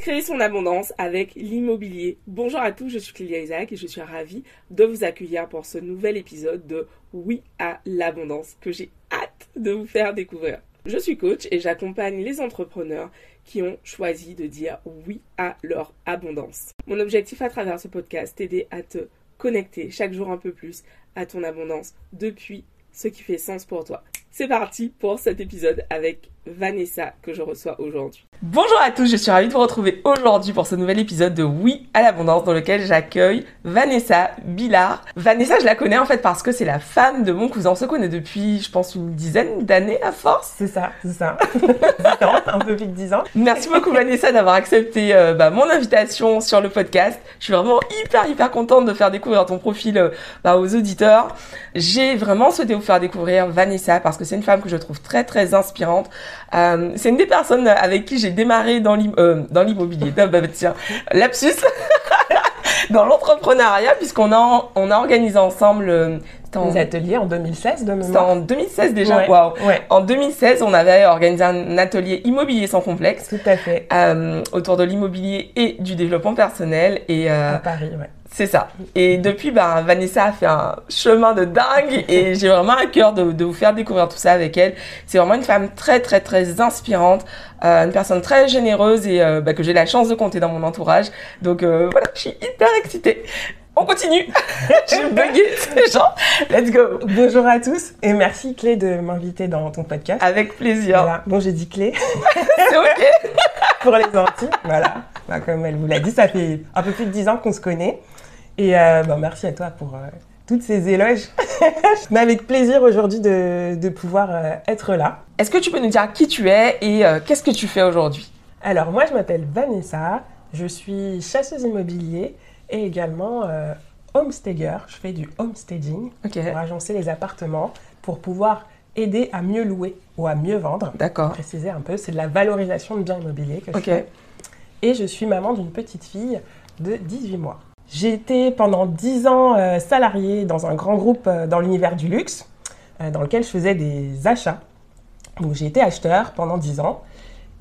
Créer son abondance avec l'immobilier. Bonjour à tous, je suis Clélia Isaac et je suis ravie de vous accueillir pour ce nouvel épisode de Oui à l'abondance que j'ai hâte de vous faire découvrir. Je suis coach et j'accompagne les entrepreneurs qui ont choisi de dire oui à leur abondance. Mon objectif à travers ce podcast, est d'aider à te connecter chaque jour un peu plus à ton abondance depuis ce qui fait sens pour toi. C'est parti pour cet épisode avec Vanessa que je reçois aujourd'hui. Bonjour à tous, je suis ravie de vous retrouver aujourd'hui pour ce nouvel épisode de Oui à l'abondance dans lequel j'accueille Vanessa Billard. Vanessa, je la connais en fait parce que c'est la femme de mon cousin. On se connaît depuis, je pense, une dizaine d'années à force. C'est ça, c'est ça. un peu plus de 10 ans. Merci beaucoup Vanessa d'avoir accepté euh, bah, mon invitation sur le podcast. Je suis vraiment hyper hyper contente de faire découvrir ton profil euh, bah, aux auditeurs. J'ai vraiment souhaité vous faire découvrir Vanessa parce que c'est une femme que je trouve très très inspirante. Euh, c'est une des personnes avec qui j'ai démarré dans l'immobilier. Euh, bah, tiens, lapsus. dans l'entrepreneuriat puisqu'on a on a organisé ensemble euh, des ateliers en 2016 de C'était en 2016 déjà. Waouh. En 2016, on avait organisé un atelier immobilier sans complexe. Tout à fait. Euh, autour de l'immobilier et du développement personnel et euh, à Paris, ouais. C'est ça. Et depuis, bah, Vanessa a fait un chemin de dingue et j'ai vraiment à cœur de, de, vous faire découvrir tout ça avec elle. C'est vraiment une femme très, très, très inspirante, euh, une personne très généreuse et euh, bah, que j'ai la chance de compter dans mon entourage. Donc euh, voilà, je suis hyper excitée. On continue. j'ai bugué, genre, let's go. Bonjour à tous et merci Clé de m'inviter dans ton podcast. Avec plaisir. Voilà. Bon, j'ai dit Clé. C'est ok. Pour les Antilles, voilà. Bah, comme elle vous l'a dit, ça fait un peu plus de dix ans qu'on se connaît. Et euh, bah, merci à toi pour euh, toutes ces éloges. Mais avec plaisir aujourd'hui de, de pouvoir euh, être là. Est-ce que tu peux nous dire qui tu es et qu'est-ce que tu fais aujourd'hui? Alors moi je m'appelle Vanessa, je suis chasseuse immobilier et également homestager. Je fais du homestaging pour agencer les appartements pour pouvoir aider à mieux louer ou à mieux vendre. D'accord. Préciser un peu, c'est de la valorisation de biens immobiliers que je fais. Et je suis maman d'une petite fille de 18 mois. J'ai été pendant 10 ans euh, salariée dans un grand groupe euh, dans l'univers du luxe, euh, dans lequel je faisais des achats. Donc j'ai été acheteur pendant 10 ans.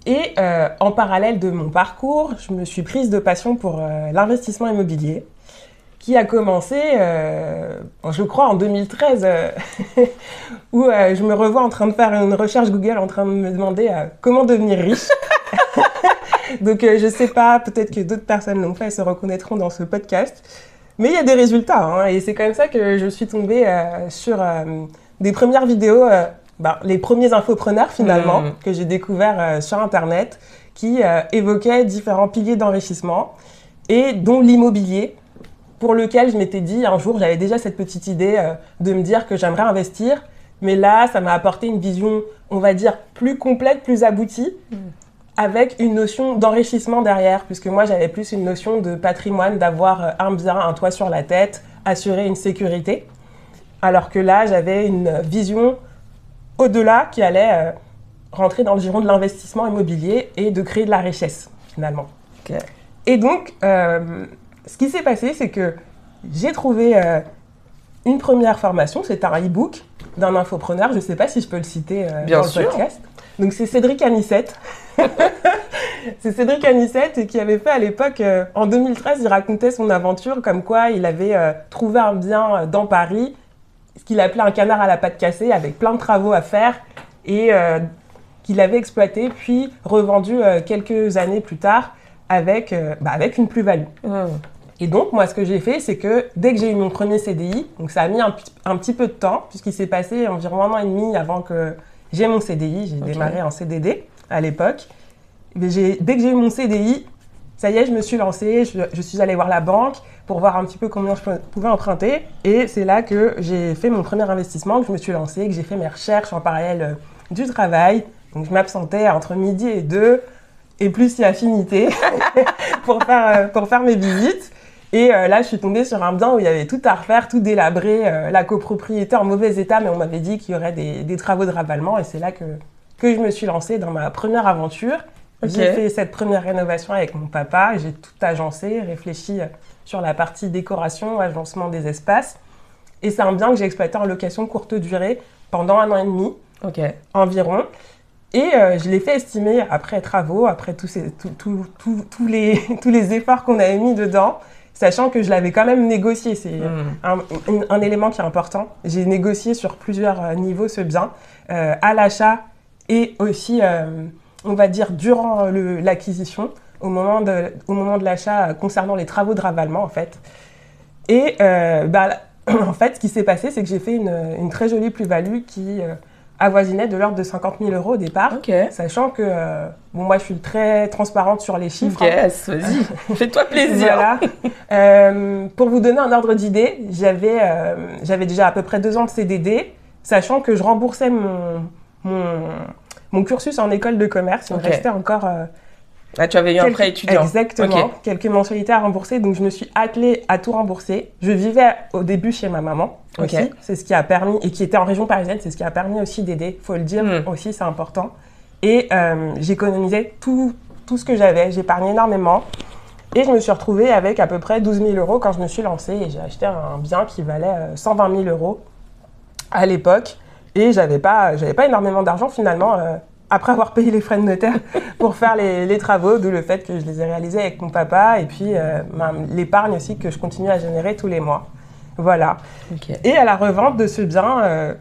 Et en parallèle de mon parcours, je me suis prise de passion pour l'investissement immobilier, qui a commencé, je crois, en 2013, où je me revois en train de faire une recherche Google, en train de me demander comment devenir riche. Donc, euh, je sais pas, peut-être que d'autres personnes l'ont fait et se reconnaîtront dans ce podcast. Mais il y a des résultats, hein, et c'est comme ça que je suis tombée euh, sur euh, des premières vidéos, bah, les premiers infopreneurs finalement, mmh. que j'ai découverts sur Internet, qui évoquaient différents piliers d'enrichissement, et dont l'immobilier, pour lequel je m'étais dit un jour, j'avais déjà cette petite idée de me dire que j'aimerais investir, mais là, ça m'a apporté une vision, on va dire, plus complète, plus aboutie. Avec une notion d'enrichissement derrière, puisque moi j'avais plus une notion de patrimoine, d'avoir euh, un bien, un toit sur la tête, assurer une sécurité, alors que là j'avais une vision au-delà qui allait euh, rentrer dans le giron de l'investissement immobilier et de créer de la richesse finalement. Et donc, euh, ce qui s'est passé, c'est que j'ai trouvé une première formation, c'est un e-book d'un infopreneur, je ne sais pas si je peux le citer dans le podcast. Donc c'est Cédric Anissette. c'est Cédric Anissette qui avait fait à l'époque, euh, en 2013, il racontait son aventure comme quoi il avait euh, trouvé un bien euh, dans Paris, ce qu'il appelait un canard à la patte cassée, avec plein de travaux à faire, et qu'il avait exploité, puis revendu quelques années plus tard avec, bah, avec une plus-value. Et donc, moi, ce que j'ai fait, c'est que dès que j'ai eu mon premier CDI, donc ça a mis un, un petit peu de temps, puisqu'il s'est passé environ un an et demi avant que j'ai mon CDI, j'ai démarré en CDD à l'époque. Dès que j'ai eu mon CDI, ça y est, je me suis lancée, je, suis allée voir la banque pour voir un petit peu combien je pouvais emprunter. Et c'est là que j'ai fait mon premier investissement, que je me suis lancée, que j'ai fait mes recherches en parallèle euh, du travail. Donc je m'absentais entre midi et deux, et plus si affinité, pour, faire, euh, pour faire mes visites. Et euh, là, je suis tombée sur un bien où il y avait tout à refaire, tout délabré, euh, la copropriété en mauvais état, mais on m'avait dit qu'il y aurait des, des, travaux de ravalement. Et c'est là que, que je me suis lancée dans ma première aventure. J'ai fait cette première rénovation avec mon papa. J'ai tout agencé, réfléchi euh, sur la partie décoration, agencement des espaces. Et c'est un bien que j'ai exploité en location courte durée pendant un an et demi okay. environ. Et euh, je l'ai fait estimer après travaux, après tous, ces, tout- tout- tout- les, tous les efforts qu'on avait mis dedans, sachant que je l'avais quand même négocié. C'est Hmm. un, un- un élément qui est important. J'ai négocié sur plusieurs euh, niveaux ce bien, euh, à l'achat et aussi, euh, on va dire, durant l'acquisition, au moment de, au moment de l'achat concernant les travaux de ravalement, en fait. Et euh, bah, en fait, ce qui s'est passé, c'est que j'ai fait une, une très jolie plus-value qui avoisinait de l'ordre de 50 000 euros au départ. Sachant que, euh, bon, moi, je suis très transparente sur les chiffres. hein. Yes, vas-y. Fais-toi plaisir. Voilà. Euh, pour vous donner un ordre d'idée, j'avais euh, j'avais déjà à peu près deux ans de CDD, sachant que je remboursais mon, mon, mon cursus en école de commerce. Il me restait encore Ah, tu avais eu un quelques- prêt étudiant. Exactement, quelques mensualités à rembourser. Donc je me suis attelée à tout rembourser. Je vivais au début chez ma maman Ok. aussi. C'est ce qui a permis, et qui était en région parisienne, c'est ce qui a permis aussi d'aider. faut le dire Hmm. aussi, c'est important. Et euh, j'économisais tout, tout ce que j'avais. J'épargnais énormément. Et je me suis retrouvée avec à peu près 12 000 euros quand je me suis lancée. Et j'ai acheté un bien qui valait euh, 120 000 euros à l'époque. Et j'avais pas, j'avais pas énormément d'argent finalement. euh, après avoir payé les frais de notaire pour faire les, les travaux, d'où le fait que je les ai réalisés avec mon papa et puis euh, ma- l'épargne aussi que je continue à générer tous les mois. Voilà. Et à la revente de ce bien, euh,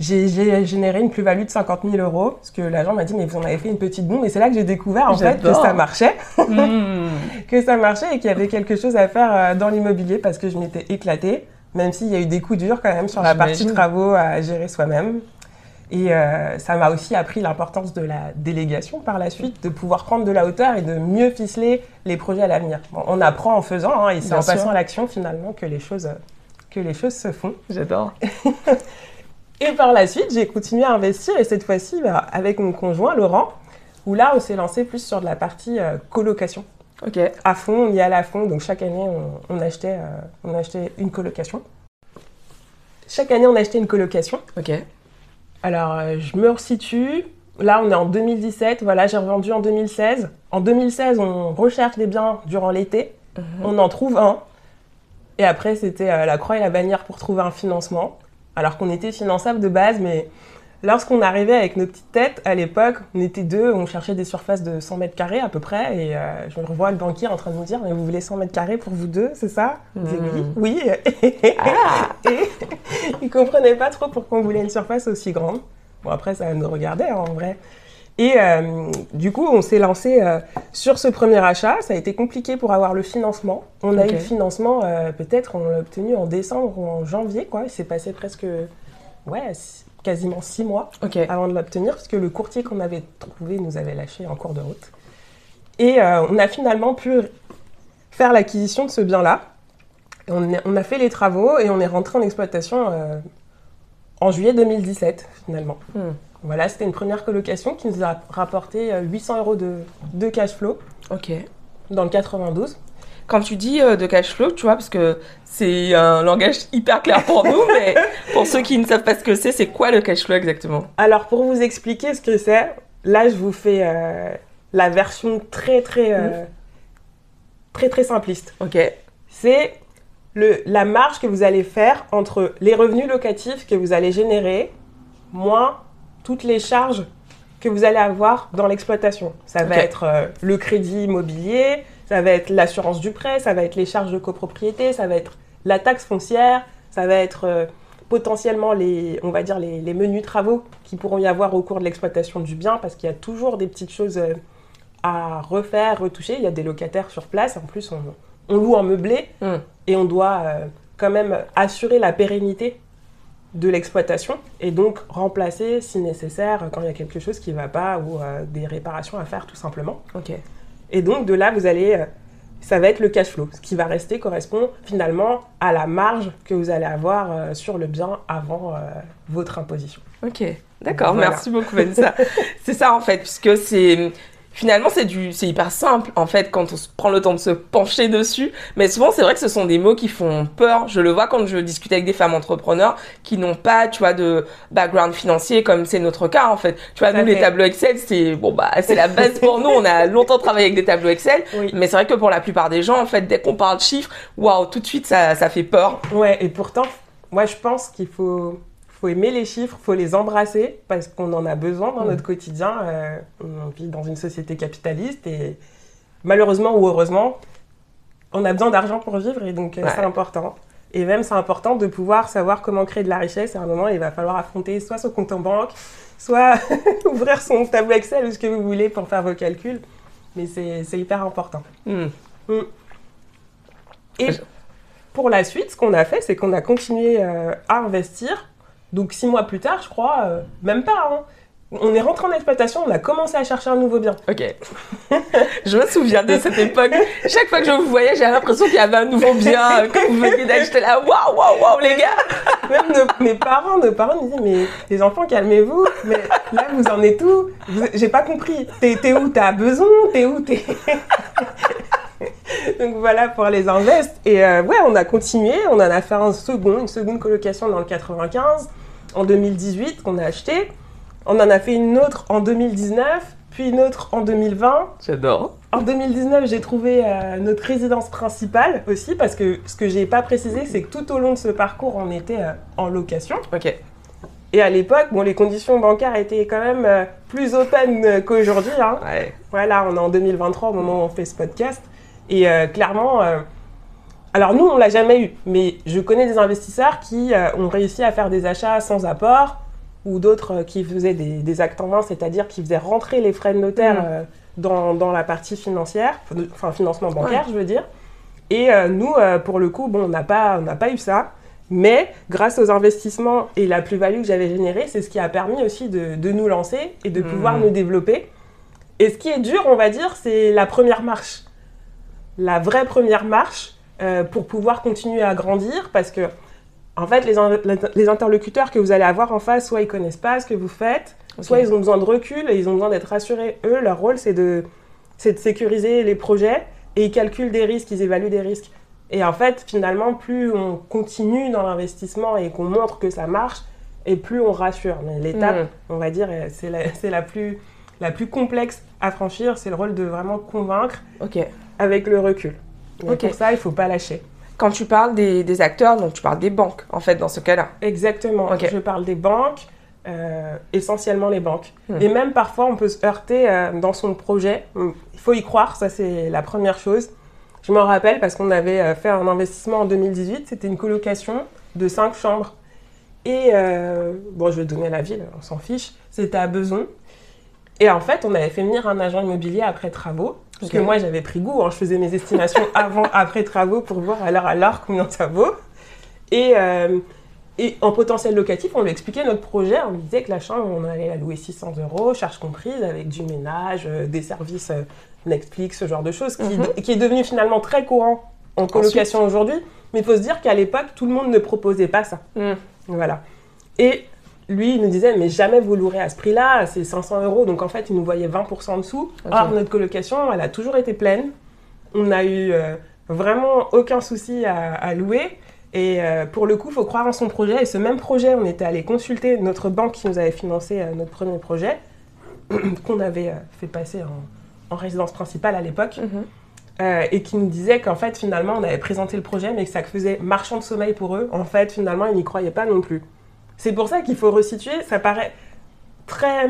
j'ai généré une plus-value de 50 000 euros parce que l'agent m'a dit mais vous en avez fait une petite bombe et c'est là que j'ai découvert en fait que ça marchait, Hmm. que ça marchait et qu'il y avait quelque chose à faire euh, dans l'immobilier parce que je m'étais éclatée, même s'il y a eu des coups durs quand même sur la partie travaux à gérer soi-même. Et euh, ça m'a aussi appris l'importance de la délégation par la suite, de pouvoir prendre de la hauteur et de mieux ficeler les projets à l'avenir. Bon, on apprend en faisant, hein, et c'est en sûr. passant à l'action finalement que les choses, que les choses se font. J'adore. Et par la suite, j'ai continué à investir et cette fois-ci bah, avec mon conjoint Laurent, où là on s'est lancé plus sur de la partie euh, colocation. Ok. À fond, on y allait à fond, donc chaque année on, on achetait, euh, on achetait une colocation. Chaque année on achetait une colocation. Ok. Alors euh, je me resitue. Là on est en 2017, voilà j'ai revendu en 2016. En 2016 on recherche des biens durant l'été, Mhm. on en trouve un. Et après c'était euh, la croix et la bannière pour trouver un financement. Alors qu'on était finançable de base, mais lorsqu'on arrivait avec nos petites têtes, à l'époque, on était deux, on cherchait des surfaces de 100 mètres carrés à peu près, et euh, je revois le banquier en train de nous dire, mais vous voulez 100 mètres carrés pour vous deux, c'est ça? Mhm. oui, oui. et il comprenait pas trop pourquoi on voulait une surface aussi grande. Bon, après, ça nous regardait hein, en vrai. Et euh, du coup, on s'est lancé euh, sur ce premier achat. Ça a été compliqué pour avoir le financement. On a eu le financement, euh, peut-être, on l'a obtenu en décembre ou en janvier, quoi. Il s'est passé presque, ouais, quasiment six mois avant de l'obtenir, parce que le courtier qu'on avait trouvé nous avait lâché en cours de route. Et euh, on a finalement pu faire l'acquisition de ce bien-là. On, a fait les travaux et on est rentré en exploitation euh, en juillet 2017, finalement. Hmm. Voilà, c'était une première colocation qui nous a rapporté euh, 800 euros de, de cash flow Ok. dans le 92. Quand tu dis euh, de cash flow, tu vois, parce que c'est un langage hyper clair pour nous, mais pour ceux qui ne savent pas ce que c'est, c'est quoi le cash flow exactement? Alors, pour vous expliquer ce que c'est, là, je vous fais euh, la version très, très, euh, très, très simpliste. Ok. c'est le, la marge que vous allez faire entre les revenus locatifs que vous allez générer, moins toutes les charges que vous allez avoir dans l'exploitation. Ça va être euh, le crédit immobilier, ça va être l'assurance du prêt, ça va être les charges de copropriété, ça va être la taxe foncière, ça va être euh, potentiellement les, on va dire les, les menus travaux qui pourront y avoir au cours de l'exploitation du bien, parce qu'il y a toujours des petites choses euh, à refaire, retoucher. Il y a des locataires sur place. En plus, on, on loue en meublé Hmm. et on doit euh, quand même assurer la pérennité de l'exploitation et donc remplacer si nécessaire quand il y a quelque chose qui ne va pas ou euh, des réparations à faire tout simplement. Ok. Et donc de là, vous allez, euh, ça va être le cash flow. Ce qui va rester correspond finalement à la marge que vous allez avoir euh, sur le bien avant euh, votre imposition. Ok. D'accord. Voilà. Merci beaucoup, Vanessa. c'est ça en fait, puisque c'est finalement c'est du c'est hyper simple en fait quand on se prend le temps de se pencher dessus. Mais souvent c'est vrai que ce sont des mots qui font peur. Je le vois quand je discute avec des femmes entrepreneurs qui n'ont pas, tu vois, de background financier comme c'est notre cas en fait. Tu vois, nous les tableaux Excel c'est bon bah c'est la base pour nous. On a longtemps travaillé avec des tableaux Excel. Oui. Mais c'est vrai que pour la plupart des gens, en fait, dès qu'on parle de chiffres, waouh, tout de suite, ça, ça fait peur. Ouais, et pourtant, moi je pense qu'il faut, faut aimer les chiffres, faut les embrasser parce qu'on en a besoin dans Mm. notre quotidien. Euh, on vit dans une société capitaliste et malheureusement ou heureusement, on a besoin d'argent pour vivre et donc euh, Ouais. c'est important. Et même c'est important de pouvoir savoir comment créer de la richesse. À un moment, il va falloir affronter soit son compte en banque, soit ouvrir son tableau Excel ou ce que vous voulez pour faire vos calculs. Mais c'est hyper important. Hmm. Et Je- pour la suite, ce qu'on a fait, c'est qu'on a continué euh, à investir. Donc six mois plus tard, je crois, euh, même pas. hein. On est rentré en exploitation, on a commencé à chercher un nouveau bien. Ok. je me souviens de cette époque. Chaque fois que je vous voyais, j'avais l'impression qu'il y avait un nouveau bien euh, que vous veniez d'acheter là. Waouh, waouh, waouh, les gars. Même nos- mes parents, nos parents nous disaient mais les enfants calmez-vous, mais là vous en êtes où? J'ai pas compris. T'es t'es où? T'as besoin? T'es où? T'es Donc voilà pour les invests. Et euh, ouais, on a continué, on en a fait un second, une seconde colocation dans le 95 en 2018 qu'on a acheté. On en a fait une autre en 2019, puis une autre en 2020. J'adore. En 2019, j'ai trouvé euh, notre résidence principale aussi, parce que ce que j'ai pas précisé, c'est que tout au long de ce parcours, on était euh, en location. Ok. Et à l'époque, bon, les conditions bancaires étaient quand même euh, plus open qu'aujourd'hui. hein. Ouais. Voilà, on est en 2023 au moment où on fait ce podcast. Et clairement, alors nous, on l'a jamais eu, mais je connais des investisseurs qui euh, ont réussi à faire des achats sans apport, ou d'autres euh, qui faisaient des, des actes en main, c'est-à-dire qui faisaient rentrer les frais de notaire Mm. euh, dans, dans la partie financière, enfin financement bancaire, je veux dire. Et nous, pour le coup, bon, on n'a pas, on pas eu ça. Mais grâce aux investissements et la plus-value que j'avais générée, c'est ce qui a permis aussi de, de nous lancer et de pouvoir Mhm. nous développer. Et ce qui est dur, on va dire, c'est la première marche. La vraie première marche euh, pour pouvoir continuer à grandir parce que, en fait, les, in- les interlocuteurs que vous allez avoir en face, soit ils connaissent pas ce que vous faites, soit ils ont besoin de recul et ils ont besoin d'être rassurés. Eux, leur rôle, c'est de, de sécuriser les projets et ils calculent des risques, ils évaluent des risques. Et en fait, finalement, plus on continue dans l'investissement et qu'on montre que ça marche, et plus on rassure. Mais l'étape, Mm. on va dire, c'est la, plus, la plus complexe à franchir. C'est le rôle de vraiment convaincre avec le recul. Et Ok. Pour ça, il faut pas lâcher. Quand tu parles des, des acteurs, donc tu parles des banques, en fait, dans ce cas-là. Exactement. Ok. Je parle des banques, euh, essentiellement les banques. Hmm. Et même parfois, on peut se heurter euh, dans son projet. Il faut y croire, ça c'est la première chose. Je m'en rappelle parce qu'on avait euh, fait un investissement en 2018. C'était une colocation de cinq chambres. Et euh, bon, je vais donner la ville, on s'en fiche. C'était à Beson. Et en fait, on avait fait venir un agent immobilier après travaux. Parce que moi, j'avais pris goût. hein. Je faisais mes estimations avant, après travaux pour voir à l'heure à l'heure combien ça vaut. Et, euh, et en potentiel locatif, on lui expliquait notre projet. On lui disait que la chambre, on allait la louer 600 euros, charges comprises, avec du ménage, euh, des services euh, Netflix, ce genre de choses, qui, Mhm. qui est devenu finalement très courant en colocation aujourd'hui. Mais il faut se dire qu'à l'époque, tout le monde ne proposait pas ça. Mm. Voilà. Et lui, il nous disait, mais jamais vous louerez à ce prix-là, c'est 500 euros. Donc en fait, il nous voyait 20% en dessous. Or, notre colocation, elle a toujours été pleine. On n'a eu euh, vraiment aucun souci à, à louer. Et euh, pour le coup, il faut croire en son projet. Et ce même projet, on était allé consulter notre banque qui nous avait financé euh, notre premier projet, qu'on avait fait passer en, en résidence principale à l'époque. Mhm. Et qui nous disait qu'en fait, finalement, on avait présenté le projet, mais que ça faisait marchand de sommeil pour eux. En fait, finalement, ils n'y croyaient pas non plus. C'est pour ça qu'il faut resituer. Ça paraît très,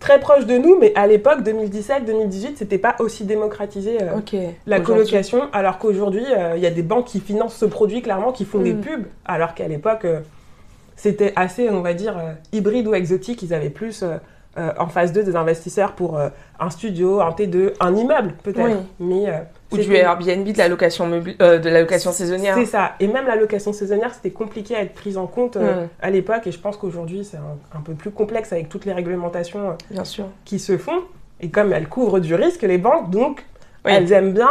très proche de nous, mais à l'époque, 2017-2018, c'était pas aussi démocratisé euh, la colocation, alors qu'aujourd'hui, euh, il y a des banques qui financent ce produit, clairement, qui font des Mm. pubs, alors qu'à l'époque, euh, c'était assez, on va dire, hybride ou exotique. Ils avaient plus en phase 2 des investisseurs pour un studio, un T2, un immeuble, peut-être. Oui. Mais, Ou du Airbnb, de la location, euh, de la location saisonnière. c'est ça. Et même la location saisonnière, c'était compliqué à être prise en compte euh, Mm. à l'époque. Et je pense qu'aujourd'hui, c'est un, un peu plus complexe avec toutes les réglementations euh, Bien sûr. qui se font. Et comme elles couvrent du risque, les banques, donc, Oui. elles aiment bien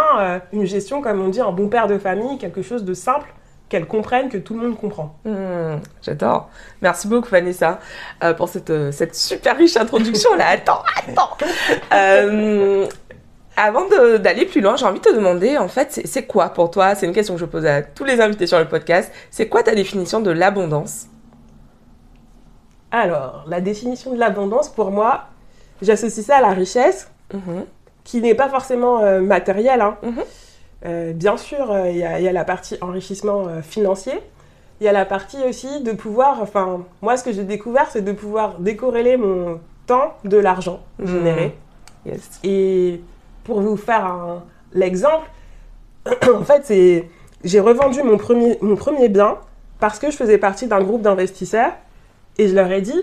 une gestion, comme on dit, un bon père de famille, quelque chose de simple, qu'elles comprennent, que tout le monde comprend. Hmm, J'adore. Merci beaucoup Vanessa euh, pour cette, euh, cette super riche introduction là. Attends, attends. Euh, avant d'aller plus loin, j'ai envie de te demander en fait, c'est- quoi pour toi? C'est une question que je pose à tous les invités sur le podcast. C'est quoi ta définition de l'abondance? Alors, la définition de l'abondance, pour moi, j'associe ça à la richesse, Mhm. qui n'est pas forcément euh, matérielle. hein. Mhm. Euh, bien sûr, euh, il y, a- il y a la partie enrichissement financier, il y a la partie aussi de pouvoir, enfin, moi ce que j'ai découvert, c'est de pouvoir décorréler mon temps de l'argent Mhm. généré. Yes. Et pour vous faire l'exemple, en fait, j'ai revendu mon premier, mon premier bien parce que je faisais partie d'un groupe d'investisseurs et je leur ai dit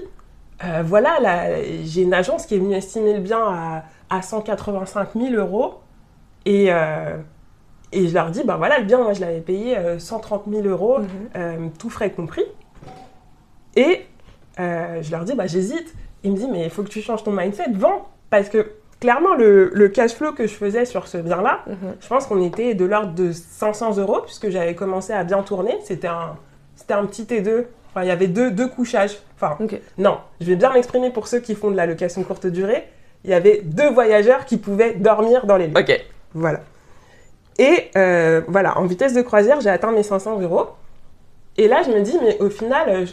euh, voilà, là, j'ai une agence qui est venue estimer le bien à, à 185 000 euros et, euh, et je leur dis ben voilà, le bien, moi je l'avais payé euh, 130 000 euros, euh, tout frais compris. Et euh, je leur dis, bah, j'hésite. Il me dit, mais il faut que tu changes ton mindset, vends. Parce que clairement, le, le cash flow que je faisais sur ce bien-là, Mhm. je pense qu'on était de l'ordre de 500 euros, puisque j'avais commencé à bien tourner. C'était un, un petit T2. Enfin, il y avait deux, deux couchages. Enfin, non, je vais bien m'exprimer pour ceux qui font de la location courte durée. Il y avait deux voyageurs qui pouvaient dormir dans les lieux. Ok. Voilà. Et euh, voilà, en vitesse de croisière, j'ai atteint mes 500 euros. Et là, je me dis, mais au final, je-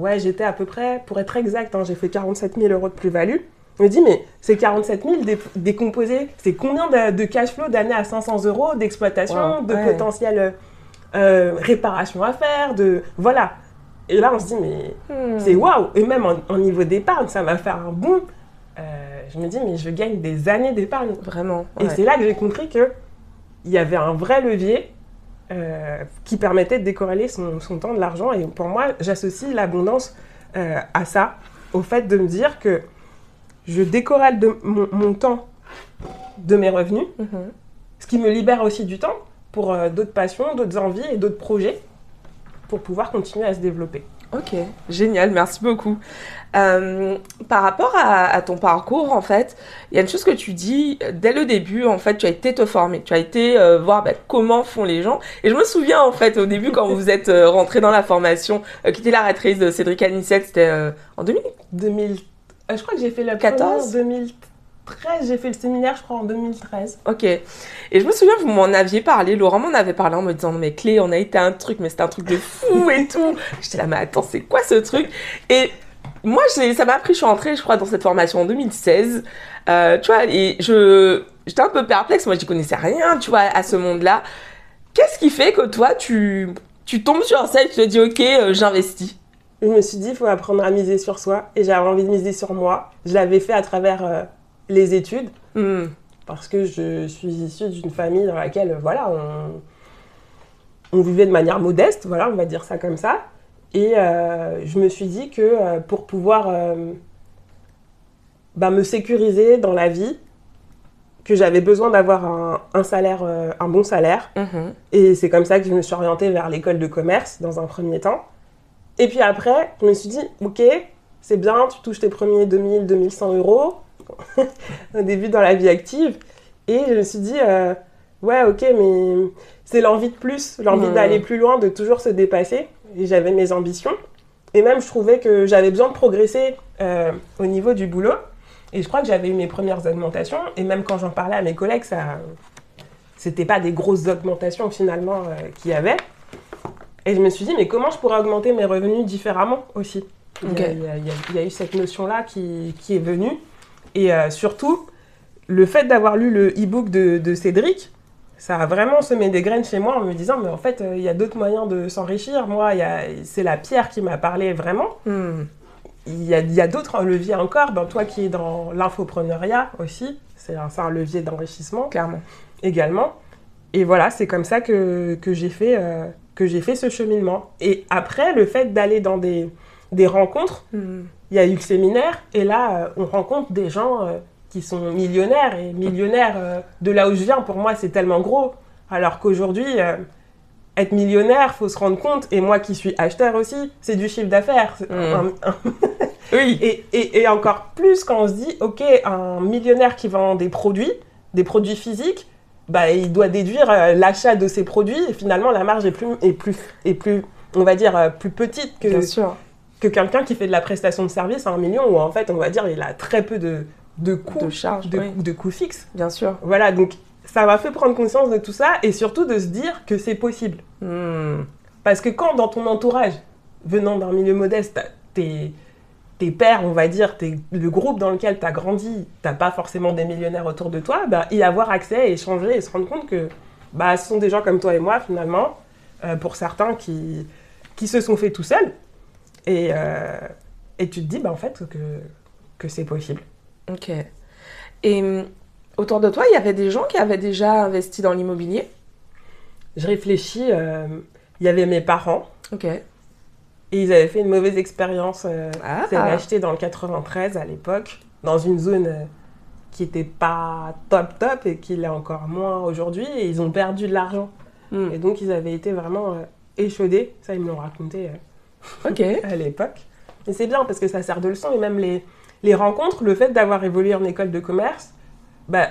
ouais, j'étais à peu près, pour être exact, hein, j'ai fait 47 000 euros de plus-value. Je me dis, mais ces 47 000 dé- décomposés, c'est combien de, de cash flow d'année à 500 euros d'exploitation, Wow, de ouais. potentielle euh, euh, réparation à faire, de. Voilà. Et là, on se dit, mais Hmm. c'est waouh Et même en, en niveau d'épargne, ça m'a fait un boom. Euh, je me dis, mais je gagne des années d'épargne. Vraiment. Et c'est là que j'ai compris que il y avait un vrai levier euh, qui permettait de décorréler son, son temps de l'argent. Et pour moi, j'associe l'abondance à ça, au fait de me dire que je décorrèle de mon, mon temps de mes revenus, Mhm. ce qui me libère aussi du temps pour euh, d'autres passions, d'autres envies et d'autres projets pour pouvoir continuer à se développer. Ok, génial, merci beaucoup. Euh, par rapport à, à ton parcours, en fait, il y a une chose que tu dis euh, dès le début. En fait, tu as été te former, tu as été euh, voir bah, comment font les gens. Et je me souviens en fait au début quand vous êtes rentré dans la formation, qui était la maîtrise de Cédric Anissette, c'était en 2000. 2000, euh, je crois que j'ai fait la 14? première en 2013, j'ai fait le séminaire, je crois, en 2013. Ok. Et je me souviens, vous m'en aviez parlé, Laurent m'en avait parlé en me disant, mais Clé, on a été un truc, mais c'était un truc de fou et tout. J'étais là, mais attends, c'est quoi ce truc? Et moi, ça m'a appris, je suis entrée, je crois, dans cette formation en 2016. Euh, tu vois, et je, j'étais un peu perplexe, moi, je connaissais rien, tu vois, à ce monde-là. Qu'est-ce qui fait que toi, tu, tu tombes sur ça et tu te dis, ok, euh, j'investis? Je me suis dit, il faut apprendre à miser sur soi. Et j'avais envie de miser sur moi. Je l'avais fait à travers euh, les études. Hmm. Parce que je suis issue d'une famille dans laquelle, euh, voilà, on, on vivait de manière modeste. Voilà, on va dire ça comme ça. Et euh, je me suis dit que euh, pour pouvoir bah, me sécuriser dans la vie, que j'avais besoin d'avoir un, un salaire, un bon salaire. Mhm. Et c'est comme ça que je me suis orientée vers l'école de commerce dans un premier temps. Et puis après, je me suis dit, ok, c'est bien, tu touches tes premiers 2000, 2100 euros au début dans la vie active. Et je me suis dit, euh, ouais, ok, mais c'est l'envie de plus, l'envie d'aller plus loin, de toujours se dépasser. Et j'avais mes ambitions. Et même, je trouvais que j'avais besoin de progresser euh, au niveau du boulot. Et je crois que j'avais eu mes premières augmentations. Et même quand j'en parlais à mes collègues, ça, c'était pas des grosses augmentations finalement euh, qu'il y avait. Et je me suis dit, mais comment je pourrais augmenter mes revenus différemment aussi il, y a, Ok. il y a- il y a- il y a eu cette notion-là qui, qui est venue. Et euh, surtout, le fait d'avoir lu le e-book de, de Cédric, ça a vraiment semé des graines chez moi en me disant, mais en fait, euh, il y a d'autres moyens de s'enrichir. Moi, il y a- c'est la pierre qui m'a parlé vraiment. Hmm. Il y a, il y a d'autres leviers encore. Ben, toi qui es dans l'infopreneuriat aussi, c'est un, un levier d'enrichissement Clairement. également. Et voilà, c'est comme ça que, que j'ai fait, euh, que j'ai fait ce cheminement. Et après, le fait d'aller dans des, des rencontres, Hmm. il y a eu le séminaire, et là, euh, on rencontre des gens euh, qui sont millionnaires. Et millionnaires, euh, de là où je viens, pour moi, c'est tellement gros. Alors qu'aujourd'hui, être millionnaire, faut se rendre compte, et moi qui suis acheteur aussi, c'est du chiffre d'affaires. Mm. un- Oui. et, et- et encore plus quand on se dit, ok, un millionnaire qui vend des produits, des produits physiques, bah, il doit déduire euh, l'achat de ces produits et finalement la marge est plus, est plus, est plus on va dire, euh, plus petite que, que quelqu'un qui fait de la prestation de service à un million où en fait, on va dire, il a très peu de, de coûts, De charge, de, oui. de coûts fixes. Bien sûr. Voilà, donc ça m'a fait prendre conscience de tout ça et surtout de se dire que c'est possible. Hmm. Parce que quand dans ton entourage, venant d'un milieu modeste, tes, tes pères, on va dire, tes- le groupe dans lequel tu as grandi, t'as pas forcément des millionnaires autour de toi, bah, y avoir accès, échanger et se rendre compte que bah, ce sont des gens comme toi et moi finalement, euh, pour certains qui, qui se sont faits tout seuls. Et, euh, et tu te dis, bah, en fait, que, que c'est possible. Ok. Et hum, autour de toi, il y avait des gens qui avaient déjà investi dans l'immobilier? Je réfléchis, euh, il y avait mes parents, Ok. Et ils avaient fait une mauvaise expérience. Euh, Ah. ils avaient acheté dans le 93 à l'époque, dans une zone euh, qui n'était pas top top et qui l'est encore moins aujourd'hui, et ils ont perdu de l'argent. Hmm. Et donc, ils avaient été vraiment euh, échaudés. Ça, ils me l'ont raconté euh, à l'époque. Et c'est bien parce que ça sert de leçon. Et même les, les rencontres, le fait d'avoir évolué en école de commerce, bah,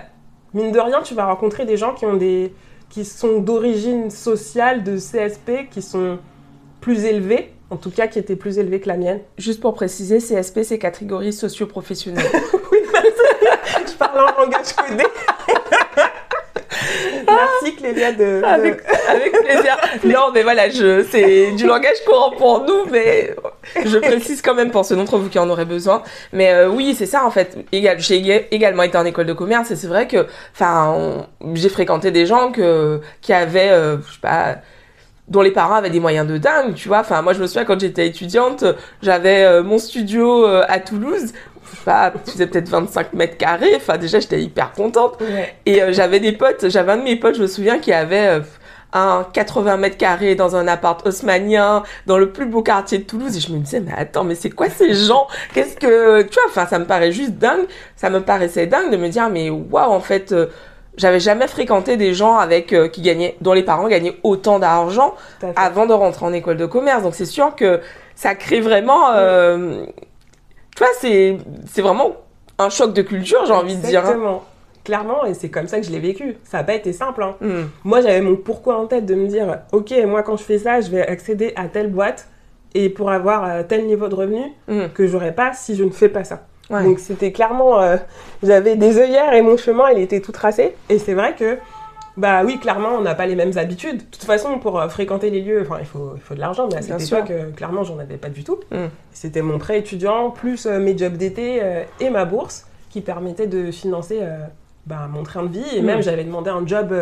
mine de rien, tu vas rencontrer des gens qui, ont des, qui sont d'origine sociale, de CSP, qui sont plus élevés, en tout cas qui étaient plus élevés que la mienne. Juste pour préciser, CSP, c'est catégorie socio-professionnelle. Je parle en langage codé. Merci Clélia de... de- avec, avec plaisir. Non, mais voilà, c'est du langage courant pour nous, mais je précise quand même pour ceux d'entre vous qui en auraient besoin. Mais euh, oui, c'est ça en fait. J'ai ég- également été en école de commerce et c'est vrai que, enfin, j'ai fréquenté des gens que, qui avaient, euh, je sais pas, dont les parents avaient des moyens de dingue, tu vois. Enfin, moi, je me souviens quand j'étais étudiante, j'avais euh, mon studio euh, à Toulouse. Je sais pas, il faisait peut-être 25 mètres carrés. Enfin, déjà, j'étais hyper contente. Ouais. Et euh, j'avais des potes, j'avais un de mes potes, je me souviens, qui avait euh, un 80 mètres carrés dans un appart haussmanien, dans le plus beau quartier de Toulouse. Et je me disais, mais attends, mais c'est quoi ces gens? Qu'est-ce que... Tu vois, enfin, ça me paraît juste dingue. Ça me paraissait dingue de me dire, mais waouh, en fait... j'avais jamais fréquenté des gens avec euh, qui gagnaient dont les parents gagnaient autant d'argent avant de rentrer en école de commerce. Donc c'est sûr que ça crée vraiment euh, tu vois c'est c'est vraiment un choc de culture, j'ai envie de dire. hein. Exactement. Clairement, et c'est comme ça que je l'ai vécu. Ça n'a pas été simple. hein. Hmm. Moi, j'avais mon pourquoi en tête de me dire, ok, moi quand je fais ça, je vais accéder à telle boîte et pour avoir euh, tel niveau de revenu Hmm. que j'aurais pas si je ne fais pas ça. Ouais. Donc c'était clairement, euh, j'avais des œillères et mon chemin, il était tout tracé. Et c'est vrai que, bah oui, clairement, on n'a pas les mêmes habitudes. De toute façon, pour euh, fréquenter les lieux, enfin, il faut, il faut de l'argent, mais à cette époque, euh, clairement, j'en avais pas du tout. Mm. C'était mon prêt étudiant, plus euh, mes jobs d'été et ma bourse qui permettaient de financer bah, mon train de vie. Et Mm. même, j'avais demandé un job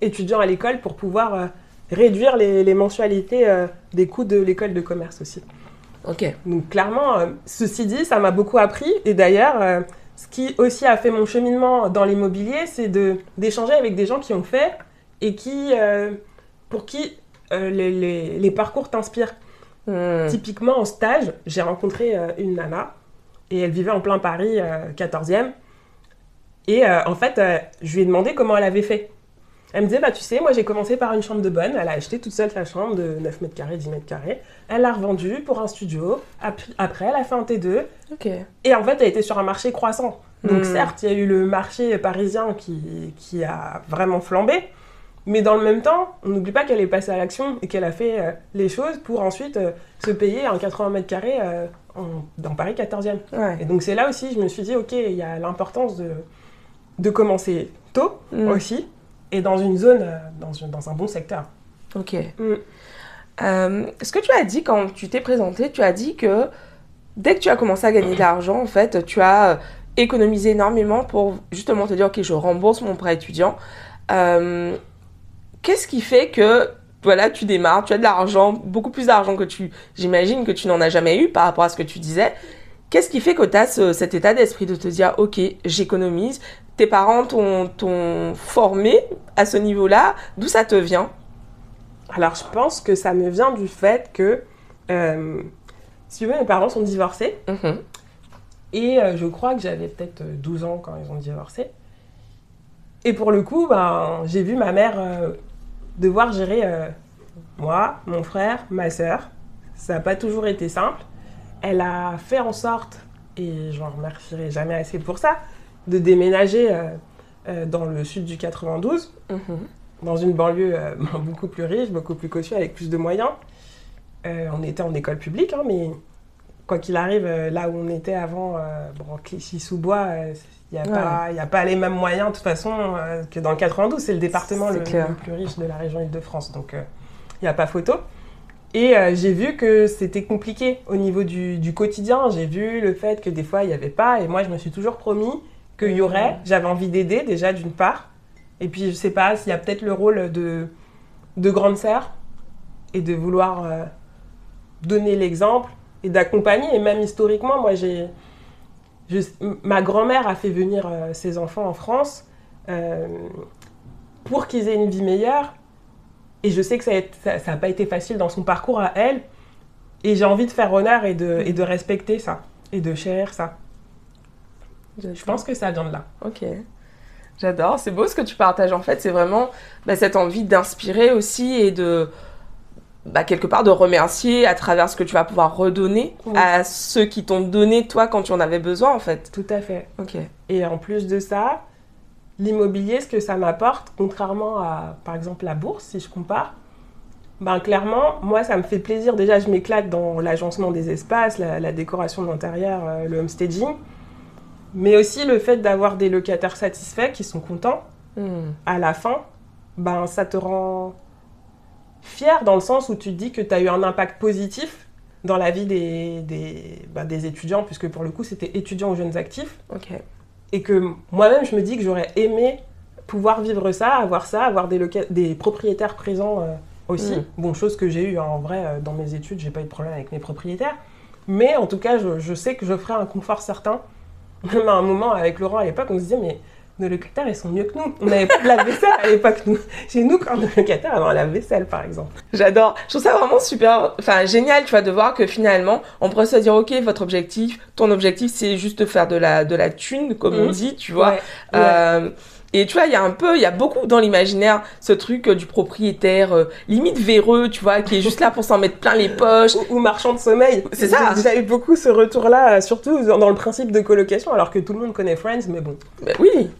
étudiant à l'école pour pouvoir réduire les, les mensualités des coûts de l'école de commerce aussi. Ok. Donc clairement, euh, ceci dit, ça m'a beaucoup appris. Et d'ailleurs, euh, ce qui aussi a fait mon cheminement dans l'immobilier, c'est de d'échanger avec des gens qui ont fait et qui, euh, pour qui les, les- les parcours t'inspirent. Hmm. Typiquement en stage, j'ai rencontré une nana et elle vivait en plein Paris, euh, 14e. Et en fait, je lui ai demandé comment elle avait fait. Elle me disait, bah tu sais, moi j'ai commencé par une chambre de bonne. Elle a acheté toute seule sa chambre de 9 mètres carrés, 10 mètres carrés. Elle l'a revendue pour un studio. Ap- Après, elle a fait un T2. Ok. Et en fait, elle était sur un marché croissant. Donc Mm. certes, il y a eu le marché parisien qui, qui a vraiment flambé. Mais dans le même temps, on n'oublie pas qu'elle est passée à l'action et qu'elle a fait euh, les choses pour ensuite euh, se payer un 80 mètres carrés euh, en- dans Paris 14e. Ouais. Et donc c'est là aussi, je me suis dit, ok, il y a l'importance de, de commencer tôt Mm. aussi et dans une zone, euh, dans, une- dans un bon secteur. Ok. Mm. Euh, ce que tu as dit quand tu t'es présenté, tu as dit que dès que tu as commencé à gagner de l'argent, en fait, tu as euh, économisé énormément pour justement te dire, ok, je rembourse mon prêt étudiant. Euh, Qu'est-ce qui fait que voilà, tu démarres, tu as de l'argent, beaucoup plus d'argent que tu, j'imagine que tu n'en as jamais eu par rapport à ce que tu disais. Qu'est-ce qui fait que tu as ce- cet état d'esprit de te dire, ok, j'économise. Tes parents t'ont formé à ce niveau-là. D'où ça te vient? Alors je pense que ça me vient du fait que, euh, si tu veux, mes parents sont divorcés. Mhm. Et euh, je crois que j'avais peut-être euh, 12 ans quand ils ont divorcé. Et pour le coup, ben, j'ai vu ma mère euh, devoir gérer euh, moi, mon frère, ma sœur. Ça n'a pas toujours été simple. Elle a fait en sorte, et je n'en remercierai jamais assez pour ça, de déménager euh, euh, dans le sud du 92, Mhm. dans une banlieue euh, beaucoup plus riche, beaucoup plus cossue, avec plus de moyens. Euh, on était en école publique, hein, mais quoi qu'il arrive, euh, là où on était avant, euh, bon, Clichy-sous-Bois, il n'y a, Ouais. pas- y a pas les mêmes moyens de toute façon euh, que dans le 92. C'est le département le, plus riche de la région Île-de-France, donc il n'y a pas photo. Et euh, j'ai vu que c'était compliqué au niveau du, du quotidien. J'ai vu le fait que des fois, il n'y avait pas. Et moi, je me suis toujours promis qu'il y aurait. J'avais envie d'aider déjà, d'une part. Et puis, je sais pas s'il y a peut-être le rôle de, de grande sœur et de vouloir euh, donner l'exemple et d'accompagner. Et même historiquement, moi, j'ai. je- ma grand-mère a fait venir euh, ses enfants en France euh, pour qu'ils aient une vie meilleure. Et je sais que ça n'a pas été facile dans son parcours à elle. Et j'ai envie de faire honneur et de, et de respecter ça. Et de chérir ça. Je pense que ça vient de là. Ok. J'adore, c'est beau ce que tu partages en fait, c'est vraiment bah, cette envie d'inspirer aussi et de bah, quelque part de remercier à travers ce que tu vas pouvoir redonner Oui. à ceux qui t'ont donné toi quand tu en avais besoin en fait. Tout à fait. Ok. Et en plus de ça, l'immobilier, ce que ça m'apporte, contrairement à, par exemple, la bourse, si je compare, ben clairement, moi, ça me fait plaisir. Déjà, je m'éclate dans l'agencement des espaces, la, la décoration de l'intérieur, euh, le homestaging. Mais aussi le fait d'avoir des locataires satisfaits qui sont contents Hmm. à la fin, ben ça te rend fier dans le sens où tu te dis que tu as eu un impact positif dans la vie des, des, ben, des étudiants, puisque pour le coup, c'était étudiants ou jeunes actifs et que moi-même je me dis que j'aurais aimé pouvoir vivre ça, avoir ça, avoir des, des propriétaires présents euh, aussi. Mm. Bon, chose que j'ai eu en vrai euh, dans mes études, j'ai pas eu de problème avec mes propriétaires. Mais en tout cas, je, je sais que j'offrais un confort certain. Même à un moment, avec Laurent à l'époque, on se disait, mais nos locataires, ils sont mieux que nous. On n'avait pas de lave-vaisselle à l'époque, nous. Chez nous, quand nos locataires avaient un lave-vaisselle, par exemple. J'adore. Je trouve ça vraiment super, enfin génial, tu vois, de voir que finalement, on pourrait se dire, ok, votre objectif, ton objectif, c'est juste de faire de la, de la thune, comme on Mhm. dit, tu vois. Ouais. Euh, et tu vois, il y a un peu, il y a beaucoup dans l'imaginaire ce truc euh, du propriétaire euh, limite véreux, tu vois, qui est juste là pour s'en mettre plein les poches. Ou, ou marchand de sommeil. C'est ça. J'ai- J'avais beaucoup ce retour-là, euh, surtout dans dans le principe de colocation, alors que tout le monde connaît Friends, mais bon. Ben oui.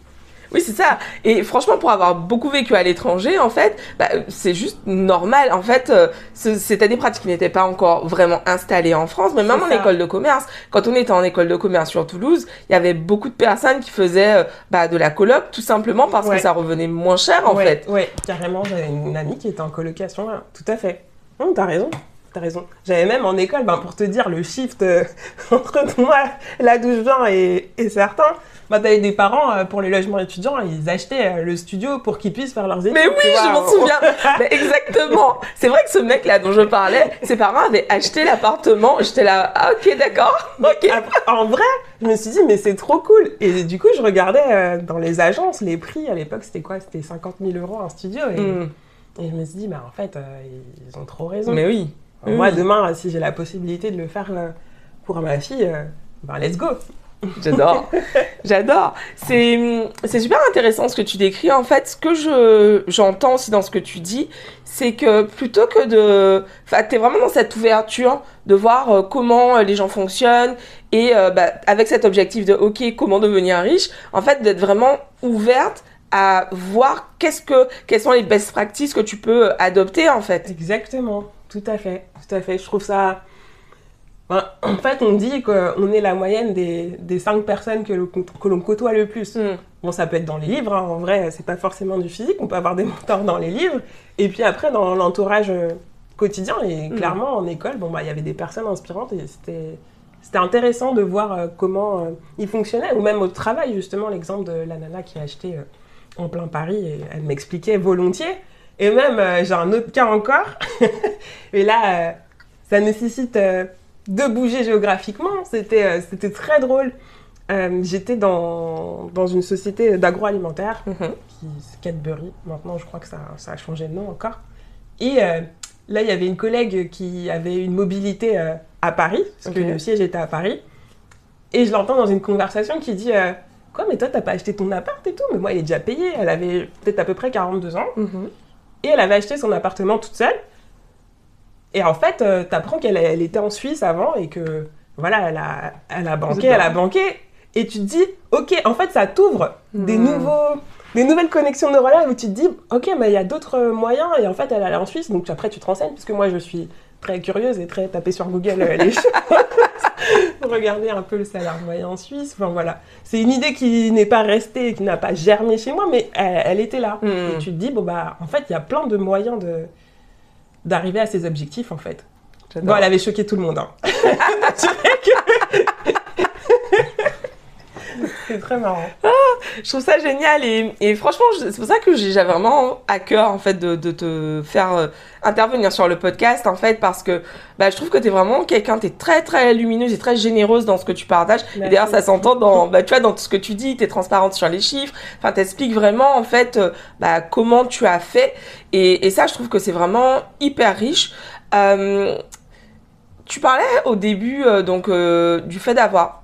Oui, c'est ça. Et franchement, pour avoir beaucoup vécu à l'étranger, en fait, bah, c'est juste normal. En fait, euh, c'était des pratiques qui n'étaient pas encore vraiment installées en France, mais même en ça. école de commerce. Quand on était en école de commerce sur Toulouse, il y avait beaucoup de personnes qui faisaient euh, bah, de la coloc, tout simplement parce Ouais. que ça revenait moins cher, en ouais, fait. Ouais, carrément, j'avais une amie qui était en colocation, là. tout à fait. Hum, t'as raison, t'as raison. J'avais même en école, ben, pour te dire, le shift euh, entre moi, d'où je viens et, et certains, bah, t'avais des parents, euh, pour les logements étudiants, ils achetaient euh, le studio pour qu'ils puissent faire leurs études. Mais oui, je m'en souviens. Mais exactement. C'est vrai que ce mec-là dont je parlais, ses parents avaient acheté l'appartement. J'étais là, ah, ok, d'accord. Ok. Après, en vrai, je me suis dit, mais c'est trop cool. Et du coup, je regardais euh, dans les agences les prix. À l'époque, c'était quoi? C'était 50 000 euros un studio. Et, Hmm. et je me suis dit, bah, en fait, euh, ils ont trop raison. Mais oui. Alors, Moi, oui. demain, si j'ai la possibilité de le faire euh, pour ma fille, euh, ben, let's go. J'adore. J'adore. C'est, c'est super intéressant ce que tu décris. En fait, ce que je, j'entends aussi dans ce que tu dis, c'est que plutôt que de, enfin, t'es vraiment dans cette ouverture de voir euh, comment euh, les gens fonctionnent et euh, bah, avec cet objectif de, ok, comment devenir riche, en fait, d'être vraiment ouverte à voir qu'est-ce que, quelles sont les best practices que tu peux adopter, en fait. Exactement, tout à fait, tout à fait. Je trouve ça. En fait, on dit qu'on est la moyenne des, des cinq personnes que l'on que l'on côtoie le plus. Hmm. Bon, ça peut être dans les livres, hein. en vrai, c'est pas forcément du physique, on peut avoir des mentors dans les livres. Et puis après, dans l'entourage euh, quotidien, et Mhm. clairement en école, bon, bah, il y avait des personnes inspirantes et c'était. C'était intéressant de voir euh, comment euh, ils fonctionnaient, ou même au travail, justement, l'exemple de la nana qui a acheté en plein Paris, et elle m'expliquait volontiers. Et même, j'ai un autre cas encore, et là, ça nécessite de bouger géographiquement, c'était euh, c'était très drôle. Euh, J'étais dans, dans une société d'agroalimentaire, Mhm. qui Cadbury. Maintenant, je crois que ça, ça a changé de nom encore. Et euh, là, il y avait une collègue qui avait une mobilité euh, à Paris, parce que le siège était à Paris. Et je l'entends dans une conversation qui dit Quoi, mais toi, t'as pas acheté ton appart et tout? Mais moi, il est déjà payé. Elle avait peut-être à peu près 42 ans. Mhm. Et elle avait acheté son appartement toute seule. Et en fait, euh, t'apprends qu'elle elle était en Suisse avant et que, voilà, elle a, elle a banqué, elle a banqué. Et tu te dis, ok, en fait, ça t'ouvre des, Hmm. nouveaux, des nouvelles connexions neuronales où tu te dis, ok, mais il y a d'autres moyens. Et en fait, elle allait en Suisse. Donc après, tu te renseignes, puisque moi, je suis très curieuse et très tapée sur Google euh, les choses. pour regarder un peu le salaire moyen en Suisse. Enfin voilà. C'est une idée qui n'est pas restée, qui n'a pas germé chez moi, mais elle, elle était là. Hmm. Et tu te dis, bon bah, en fait, il y a plein de moyens de d'arriver à ses objectifs, en fait. Bon, elle avait choqué tout le monde. Hein. C'est très marrant. Je trouve ça génial et, et franchement, c'est pour ça que j'ai vraiment à cœur en fait de, de te faire euh, intervenir sur le podcast en fait parce que bah, je trouve que t'es vraiment quelqu'un, t'es très très lumineuse et très généreuse dans ce que tu partages. Et d'ailleurs, ça s'entend dans, bah, tu vois, dans tout ce que tu dis, t'es transparente sur les chiffres. Enfin, t'expliques vraiment en fait euh, bah, comment tu as fait et, et ça, je trouve que c'est vraiment hyper riche. Euh, tu parlais au début donc du fait d'avoir,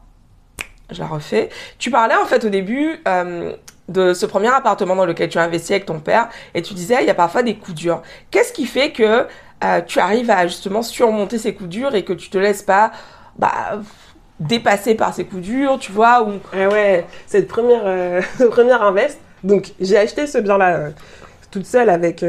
je la refais. Tu parlais en fait au début euh, de ce premier appartement dans lequel tu as investi avec ton père et tu disais il y a parfois des coups durs. Qu'est-ce qui fait que euh, tu arrives à justement surmonter ces coups durs et que tu te laisses pas bah, dépasser par ces coups durs, tu vois ou Eh ouais, cette première, euh, ce premier invest. Donc, j'ai acheté ce bien-là euh, toute seule avec,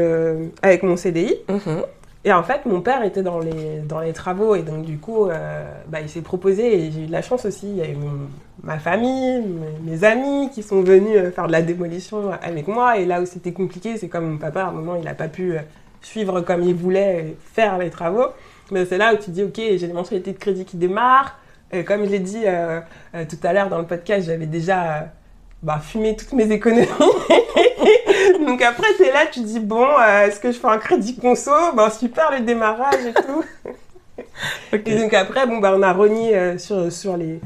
avec mon CDI. Mhm. Et en fait, mon père était dans les, dans les travaux. Et donc, du coup, euh, bah, il s'est proposé. Et j'ai eu de la chance aussi. Il y a eu mon- ma famille, mes, amis qui sont venus euh, faire de la démolition avec moi. Et là où c'était compliqué, c'est comme mon papa, à un moment, il n'a pas pu euh, suivre comme il voulait et faire les travaux. Mais c'est là où tu dis, OK, j'ai des mensualités de crédit qui démarrent. Et comme je l'ai dit euh, euh, tout à l'heure dans le podcast, j'avais déjà euh, bah, fumé toutes mes économies. Donc après, es là, tu dis, bon, euh, est-ce que je fais un crédit conso? Ben super le démarrage et tout. Et donc après, bon, bah, on a renié euh, sur, sur, les,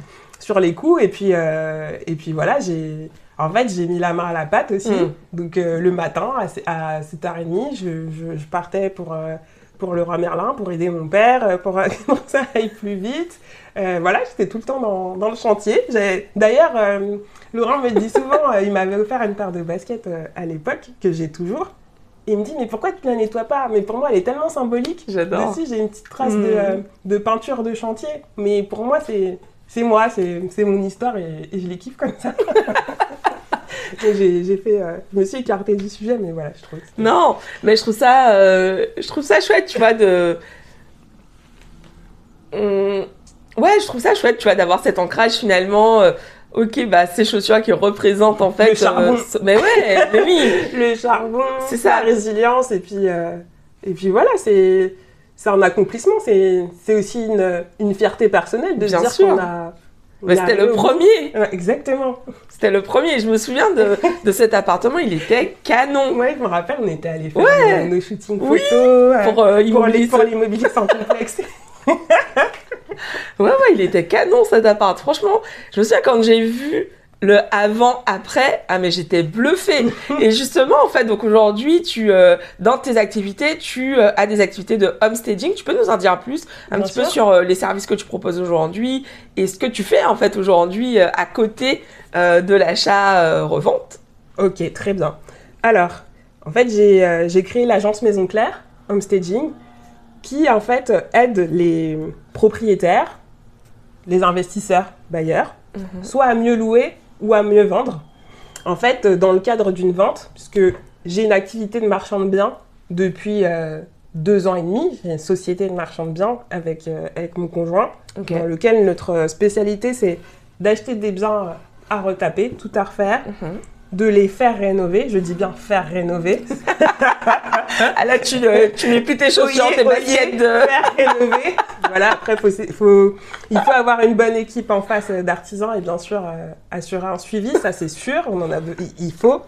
sur les coûts. Et puis, euh, et puis voilà, j'ai... En fait, j'ai mis la main à la pâte aussi. Mm. Donc euh, le matin, à, se- à 7h30, je, je, je partais pour, euh, pour le roi Merlin, pour aider mon père, pour que ça aille plus vite. Voilà, j'étais tout le temps dans, dans le chantier. J'ai- D'ailleurs, Laurent me dit souvent, il m'avait offert une paire de baskets à l'époque, que j'ai toujours. Et il me dit, mais pourquoi tu la nettoies pas? Mais pour moi, elle est tellement symbolique. J'adore. Dessus, j'ai une petite trace Mm. de, euh, de peinture de chantier. Mais pour moi, c'est c'est moi, c'est mon histoire et, et je les kiffe comme ça. J'ai fait, euh, je me suis écartée du sujet, mais voilà, je trouve. que Non, mais je trouve ça, euh, je trouve ça chouette, tu vois, de. Hum, Ouais, je trouve ça chouette, tu vois, d'avoir cet ancrage finalement. euh, ok, bah ces chaussures qui représentent en fait. Le charbon. Mais ouais, mais oui. Le charbon, C'est ça. la résilience, et puis, et puis voilà, c'est c'est un accomplissement, c'est aussi une, une fierté personnelle de Bien dire qu'on a. est c'était le premier. Ouais, exactement. C'était le premier. Je me souviens de, de cet appartement, il était canon. Ouais, je me rappelle, on était allés faire Ouais. nos, shootings Oui, photos. euh, Pour, euh, pour immobiliser. les, pour l'immobilier sans complexe. Ouais, ouais, il était canon cet appart. Franchement, je me souviens quand j'ai vu le avant-après, ah mais j'étais bluffée. Et justement, en fait, donc aujourd'hui, tu, euh, dans tes activités, tu euh, as des activités de homestaging. Tu peux nous en dire plus, un Bien petit peu sur euh, les services que tu proposes aujourd'hui et ce que tu fais en fait aujourd'hui à côté de l'achat-revente. Ok, très bien. Alors, en fait, j'ai j'ai créé l'agence Maison Claire, Homestaging, qui en fait aide les propriétaires, les investisseurs, bailleurs, soit à mieux louer ou à mieux vendre. En fait, euh, dans le cadre d'une vente, puisque j'ai une activité de marchand de biens depuis euh, deux ans et demi, j'ai une société de marchand de biens avec, euh, avec mon conjoint, dans lequel notre spécialité c'est d'acheter des biens à retaper, tout à refaire, Mhm. De les faire rénover. Je dis bien faire rénover. Ah là, tu, euh, tu mets plus tes chaussures, tes baskets de... faire rénover. voilà, après, faut, faut- il faut avoir une bonne équipe en face euh, d'artisans et bien sûr euh, assurer un suivi, ça c'est sûr, on en a, il- faut.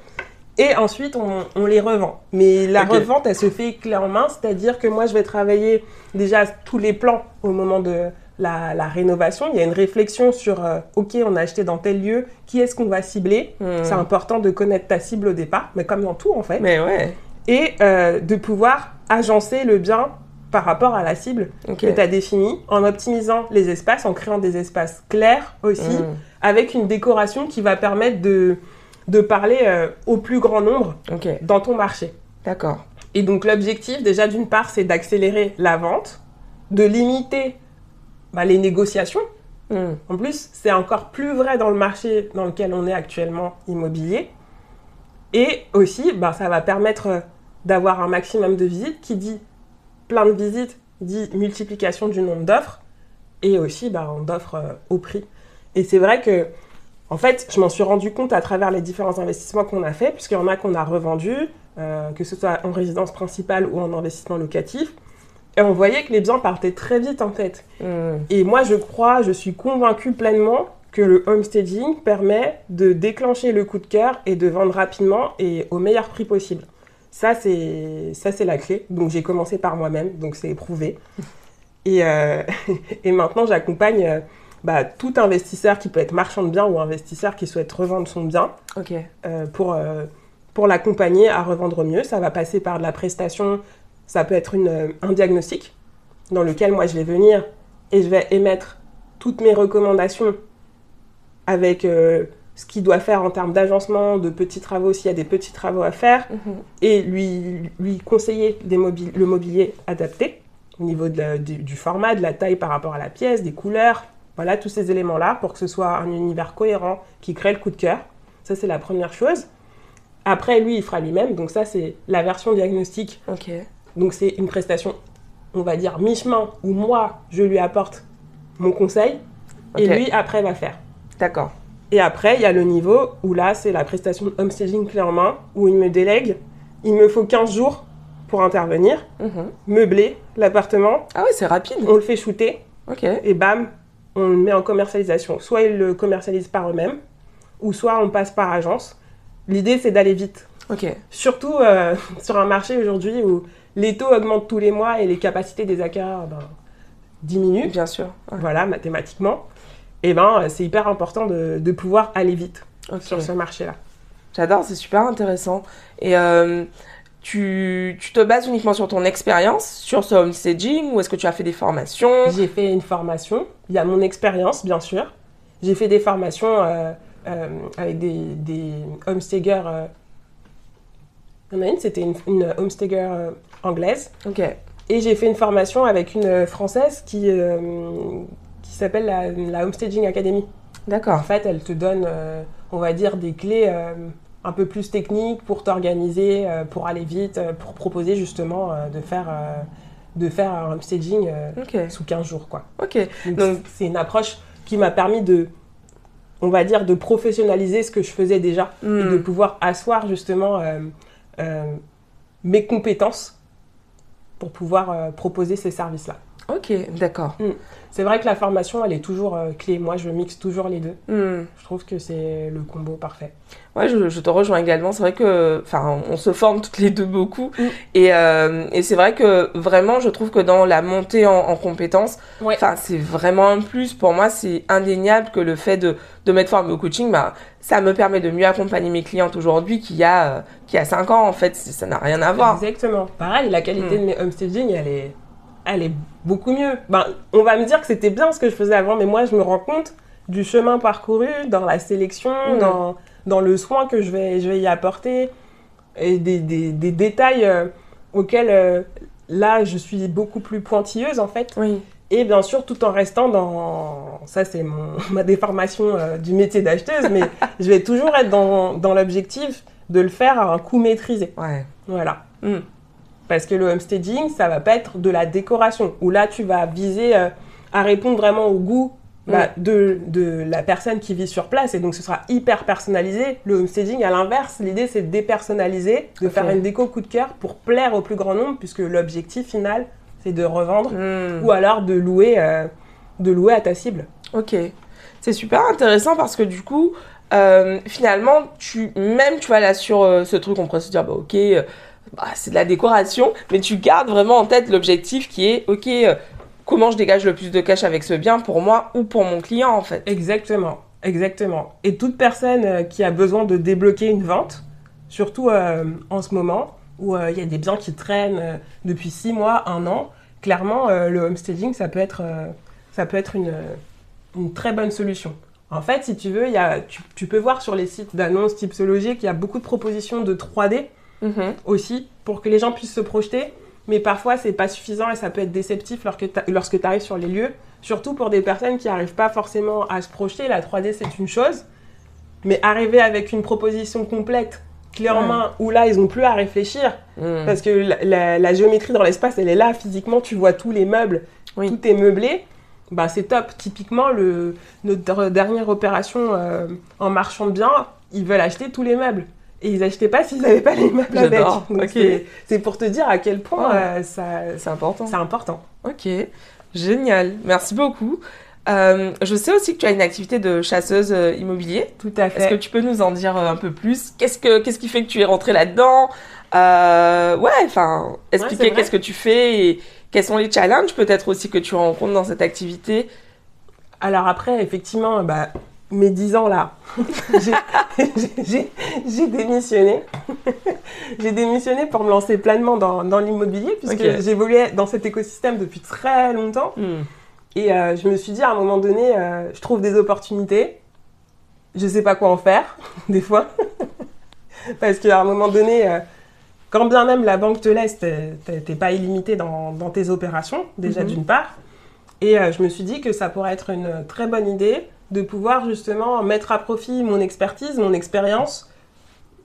Et ensuite, on, on les revend. Mais la Ok. revente, elle se fait clé en main, c'est-à-dire que moi, je vais travailler déjà tous les plans au moment de la, la rénovation. Il y a une réflexion sur, euh, OK, on a acheté dans tel lieu, qui est-ce qu'on va cibler? Hmm. C'est important de connaître ta cible au départ, mais comme dans tout en fait Mais ouais, et euh, de pouvoir agencer le bien par rapport à la cible que tu as définie, en optimisant les espaces, en créant des espaces clairs aussi, Hmm. avec une décoration qui va permettre de, de parler euh, au plus grand nombre dans ton marché. d'accord. Et donc l'objectif, déjà d'une part, c'est d'accélérer la vente, de limiter bah, les négociations. Hmm. En plus, c'est encore plus vrai dans le marché dans lequel on est actuellement immobilier. Et aussi, bah, ça va permettre euh, d'avoir un maximum de visites. Qui dit plein de visites, dit multiplication du nombre d'offres. Et aussi, bah, on d'offres euh, au prix. Et c'est vrai que, en fait, je m'en suis rendu compte à travers les différents investissements qu'on a fait, puisqu'il y en a qu'on a revendus, euh, que ce soit en résidence principale ou en investissement locatif. Et on voyait que les biens partaient très vite, en fait. Hmm. Et moi, je crois, je suis convaincue pleinement que le homestaging permet de déclencher le coup de cœur et de vendre rapidement et au meilleur prix possible. Ça, c'est ça c'est la clé. Donc j'ai commencé par moi-même, donc c'est éprouvé. Et, euh, et maintenant, j'accompagne euh, bah, tout investisseur qui peut être marchand de biens ou investisseur qui souhaite revendre son bien euh, pour, euh, pour l'accompagner à revendre mieux. Ça va passer par de la prestation, ça peut être une, euh, un diagnostic dans lequel moi je vais venir et je vais émettre toutes mes recommandations avec euh, ce qu'il doit faire en termes d'agencement, de petits travaux, s'il y a des petits travaux à faire, Mhm. et lui, lui conseiller des le mobilier adapté au niveau de la- du, du format, de la taille par rapport à la pièce, des couleurs, voilà, tous ces éléments-là pour que ce soit un univers cohérent qui crée le coup de cœur. Ça, c'est la première chose. Après, lui, il fera lui-même. Donc ça, c'est la version diagnostique. Donc c'est une prestation, on va dire, mi-chemin, où moi, je lui apporte mon conseil, et lui, après, va faire. D'accord. Et après, il y a le niveau où là, c'est la prestation homestaging clé en main, où il me délègue. Il me faut 15 jours pour intervenir, Mhm. meubler l'appartement, Ah ouais, c'est rapide. on le fait shooter, Ok. et bam, on le met en commercialisation. Soit ils le commercialisent par eux-mêmes, ou soit on passe par agence. L'idée, c'est d'aller vite. Ok. Surtout euh, sur un marché aujourd'hui où les taux augmentent tous les mois et les capacités des acquéreurs ben, diminuent, Bien sûr. Ouais. voilà, mathématiquement. Et ben, euh, c'est hyper important de, de pouvoir aller vite sur ce marché-là. J'adore, c'est super intéressant. Et euh, tu, tu te bases uniquement sur ton expérience, sur ce homestaging, ou est-ce que tu as fait des formations? J'ai fait une formation, il y a mon expérience bien sûr. J'ai fait des formations euh, euh, avec des, des homestagers. Il y en a une, c'était une, une homestager anglaise. Ok. Et j'ai fait une formation avec une française qui, euh, qui s'appelle la, la Homestaging Academy. En D'accord. fait, elle te donne, euh, on va dire, des clés euh, un peu plus techniques pour t'organiser, pour aller vite, pour proposer justement de, faire, de faire un homestaging euh, sous 15 jours. Quoi. Ok. Donc, c'est une approche qui m'a permis de, on va dire, de professionnaliser ce que je faisais déjà et de Hmm. pouvoir asseoir justement euh, euh, mes compétences pour pouvoir euh, proposer ces services-là. Ok, d'accord. C'est vrai que la formation, elle est toujours euh, clé. Moi, je mixe toujours les deux. Hmm. Je trouve que c'est le combo parfait. Ouais, je, je te rejoins également. C'est vrai que, enfin, on se forme toutes les deux beaucoup. Mm. Et, euh, et c'est vrai que vraiment, je trouve que dans la montée en, en compétences, Ouais. enfin, c'est vraiment un plus. Pour moi, c'est indéniable que le fait de, de m'être formé au coaching, bah, ça me permet de mieux accompagner mes clientes aujourd'hui qu'il y a, euh, qu'il y a 5 ans, en fait. Ça n'a rien à voir. Exactement. Pareil, la qualité Mm. de mes homestaging, elle est, elle est beaucoup mieux. Ben, on va me dire que c'était bien ce que je faisais avant, mais moi, je me rends compte du chemin parcouru dans la sélection, Mm. dans, dans le soin que je vais, je vais y apporter, et des, des, des détails euh, auxquels, euh, là, je suis beaucoup plus pointilleuse, en fait. Oui. Et bien sûr, tout en restant dans... Ça, c'est mon... ma déformation euh, du métier d'acheteuse, mais je vais toujours être dans, dans l'objectif de le faire à un coût maîtrisé. Ouais. Voilà. Mm. Parce que le homestaging, ça va pas être de la décoration, où là, tu vas viser euh, à répondre vraiment au goût bah, de, de la personne qui vit sur place, et donc ce sera hyper personnalisé. Le homestaging, à l'inverse, l'idée, c'est de dépersonnaliser, de faire une déco coup de cœur pour plaire au plus grand nombre, puisque l'objectif final, c'est de revendre, Hmm. ou alors de louer, euh, de louer à ta cible. Ok. C'est super intéressant parce que du coup, euh, finalement, tu, même, tu vois, là, sur euh, ce truc, on pourrait se dire, bah, ok, bah, c'est de la décoration, mais tu gardes vraiment en tête l'objectif qui est, ok, euh, comment je dégage le plus de cash avec ce bien pour moi ou pour mon client, en fait. Exactement, exactement. Et toute personne euh, qui a besoin de débloquer une vente, surtout euh, en ce moment où il y a des biens qui traînent depuis six mois, un an, clairement le homestaging ça peut être, ça peut être une, très bonne solution. En fait, si tu veux, y a, tu, tu peux voir sur les sites d'annonces type qu'il y a beaucoup de propositions de 3D Mhm. aussi pour que les gens puissent se projeter. Mais parfois, c'est pas suffisant et ça peut être déceptif lorsque tu arrives sur les lieux. Surtout pour des personnes qui n'arrivent pas forcément à se projeter. La 3D, c'est une chose. Mais arriver avec une proposition complète, clé en Ouais. main, où là, ils n'ont plus à réfléchir. Hmm. Parce que la, la- la géométrie dans l'espace, elle est là. Physiquement, tu vois tous les meubles. Oui. Tout est meublé. Bah, c'est top. Typiquement, le, notre dernière opération euh, en marchand de biens, ils veulent acheter tous les meubles. Et ils n'achetaient pas s'ils n'avaient pas les meubles avec. J'adore. Donc, Ok. c'est- pour te dire à quel point Ouais. euh, ça, C'est important. c'est important. Ok, génial, merci beaucoup. Euh, je sais aussi que tu as une activité de chasseuse euh, immobilier. Tout à Est-ce que fait. tu peux nous en dire un peu plus? Qu'est-ce que qu'est-ce qui fait que tu es rentrée là-dedans? Euh, Ouais, enfin, expliquer vrai. qu'est-ce que tu fais et quels sont les challenges peut-être aussi que tu rencontres dans cette activité? Alors après, effectivement, bah, mes 10 ans là, j'ai- démissionné. j'ai démissionné pour me lancer pleinement dans, dans l'immobilier, puisque j'évoluais dans cet écosystème depuis très longtemps. Hmm. Et euh, je me suis dit à un moment donné, euh, je trouve des opportunités, je sais pas quoi en faire, des fois. Parce qu'à un moment donné, euh, quand bien même la banque te laisse, t'es pas illimité dans, dans tes opérations, déjà Mhm. d'une part. Et je me suis dit que ça pourrait être une très bonne idée de pouvoir justement mettre à profit mon expertise, mon expérience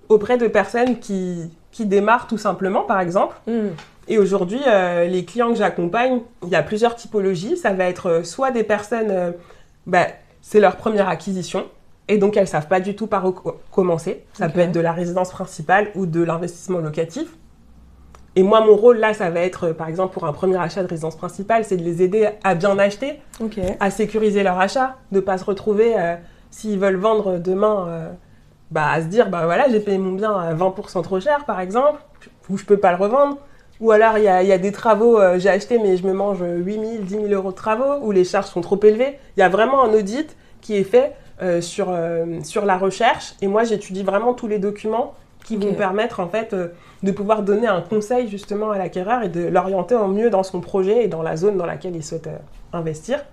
auprès de personnes qui, qui démarrent tout simplement, par exemple. Hmm. Et aujourd'hui, euh, les clients que j'accompagne, il y a plusieurs typologies. Ça va être euh, soit des personnes, euh, bah, c'est leur première acquisition, et donc elles savent pas du tout par où co- commencer. Ça peut être de la résidence principale ou de l'investissement locatif. Et moi, mon rôle là, ça va être, euh, par exemple, pour un premier achat de résidence principale, c'est de les aider à bien acheter, à sécuriser leur achat, de pas se retrouver, euh, s'ils veulent vendre demain, euh, bah, à se dire, bah voilà, j'ai payé mon bien à 20% trop cher, par exemple, ou je peux pas le revendre. Ou alors, il y a, il y a des travaux, euh, j'ai acheté, mais je me mange 8 000, 10 000 euros de travaux, où les charges sont trop élevées. Il y a vraiment un audit qui est fait sur, sur la recherche. Et moi, j'étudie vraiment tous les documents qui vont permettre, en fait, euh, de pouvoir donner un conseil, justement, à l'acquéreur et de l'orienter en mieux dans son projet et dans la zone dans laquelle il souhaite euh, investir.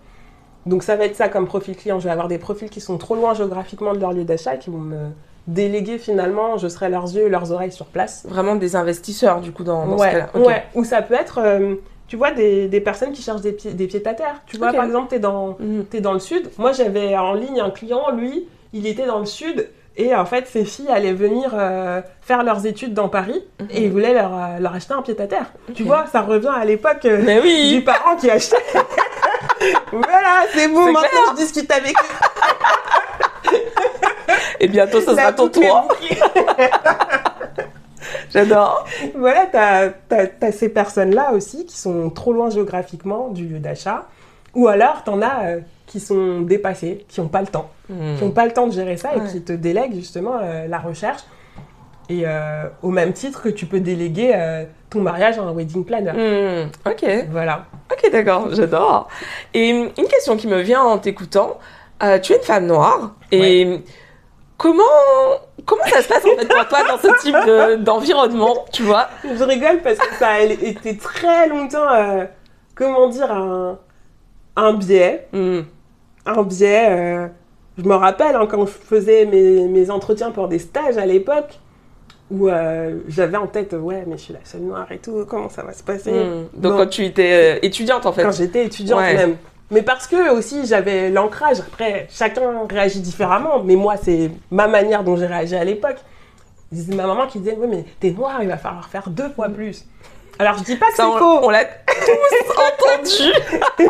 Donc, ça va être ça comme profil client. Je vais avoir des profils qui sont trop loin géographiquement de leur lieu d'achat et qui vont me déléguer, finalement. Je serai leurs yeux et leurs oreilles sur place. Vraiment des investisseurs du coup dans, dans ce Ouais, cas-là. Ouais. Ou ça peut être, euh, tu vois, des, des personnes qui cherchent des pieds, des pieds à terre. Tu vois, par exemple, tu es dans, Mhm. t'es dans le sud. Moi, j'avais en ligne un client, lui, il était dans le sud. Et en fait, ses filles allaient venir euh, faire leurs études dans Paris Mhm. et il voulait leur, euh, leur acheter un pied à terre. Tu vois, ça revient à l'époque euh, Mais du oui. parent qui achetait. voilà, c'est bon, maintenant clair. je discute avec eux. Et bientôt ça La sera ton tour. J'adore. voilà, tu as, ces personnes-là aussi qui sont trop loin géographiquement du lieu d'achat. Ou alors, tu en as euh, qui sont dépassés, qui n'ont pas le temps. Hmm. Qui n'ont pas le temps de gérer ça et qui te délèguent justement euh, la recherche. Et euh, au même titre que tu peux déléguer euh, ton mariage à un wedding planner. Hmm. Ok. Voilà. Ok, d'accord, j'adore. Et hum, une question qui me vient en t'écoutant, euh, tu es une femme noire et comment comment ça se passe en fait pour toi dans ce type de- d'environnement, tu vois? Je rigole parce que ça a été très longtemps, euh, comment dire, un, un biais. Hmm. Un biais. euh, je me rappelle hein, quand je faisais mes, mes entretiens pour des stages à l'époque, où euh, j'avais en tête, ouais, mais je suis la seule noire et tout, comment ça va se passer Hmm. Donc Bon. quand tu étais euh, étudiante en fait. Quand j'étais étudiante Ouais. même. Mais parce que aussi j'avais l'ancrage, après chacun réagit différemment, mais moi c'est ma manière dont j'ai réagi à l'époque. C'est ma maman qui disait, oui mais t'es noire, il va falloir faire deux fois plus. Alors je dis pas que c'est faux, on l'a tous entendu.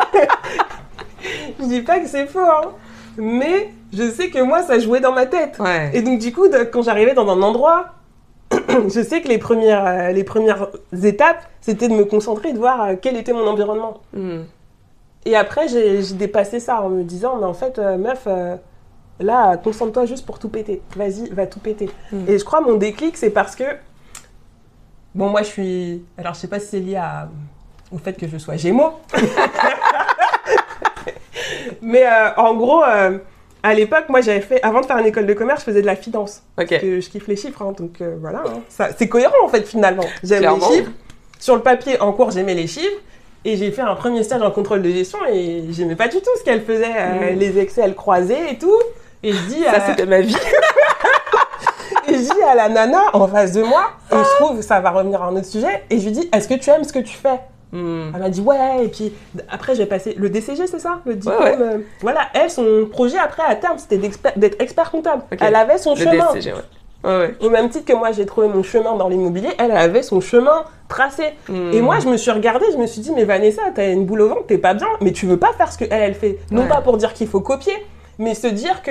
je dis pas que c'est faux, hein. mais je sais que moi ça jouait dans ma tête. Ouais. Et donc, du coup, quand j'arrivais dans un endroit, je sais que les premières, euh, les premières étapes, c'était de me concentrer et de voir euh, quel était mon environnement. Hmm. Et après, j'ai dépassé ça en me disant, mais en fait, euh, meuf, là, concentre-toi juste pour tout péter. Vas-y, va tout péter. Mm. Et je crois mon déclic, c'est parce que, bon, moi, je suis. Alors, je sais pas si c'est lié à- au fait que je sois Gémeaux. mais euh, en gros, euh, à l'époque, moi, j'avais fait, avant de faire une école de commerce, je faisais de la finance. Ok. que je kiffe les chiffres, hein, donc euh, voilà. hein. C'est cohérent en fait finalement. J'aime les chiffres. Sur le papier, en cours, j'aimais les chiffres. Et j'ai fait un premier stage en contrôle de gestion et j'aimais pas du tout ce qu'elle faisait, euh, Mm. les Excel croisés et tout. Et je dis, Ça c'était ma vie. et je dis à la nana en face de moi, et je trouve, ça va revenir à un autre sujet, et je lui dis, est-ce que tu aimes ce que tu fais? Hmm. Elle m'a dit, ouais, et puis après j'ai passé le DCG, c'est ça? Le diplôme. ouais. euh, voilà, elle, son projet après à terme, c'était d'être expert comptable. Elle avait son Le chemin. DSCG, ouais. Au même titre que moi, j'ai trouvé mon chemin dans l'immobilier, elle avait son chemin tracé. Hmm. Et moi, je me suis regardée, je me suis dit, mais Vanessa, t'as une boule au ventre, t'es pas bien, mais tu veux pas faire ce que elle, fait. Non Ouais. pas pour dire qu'il faut copier, mais se dire que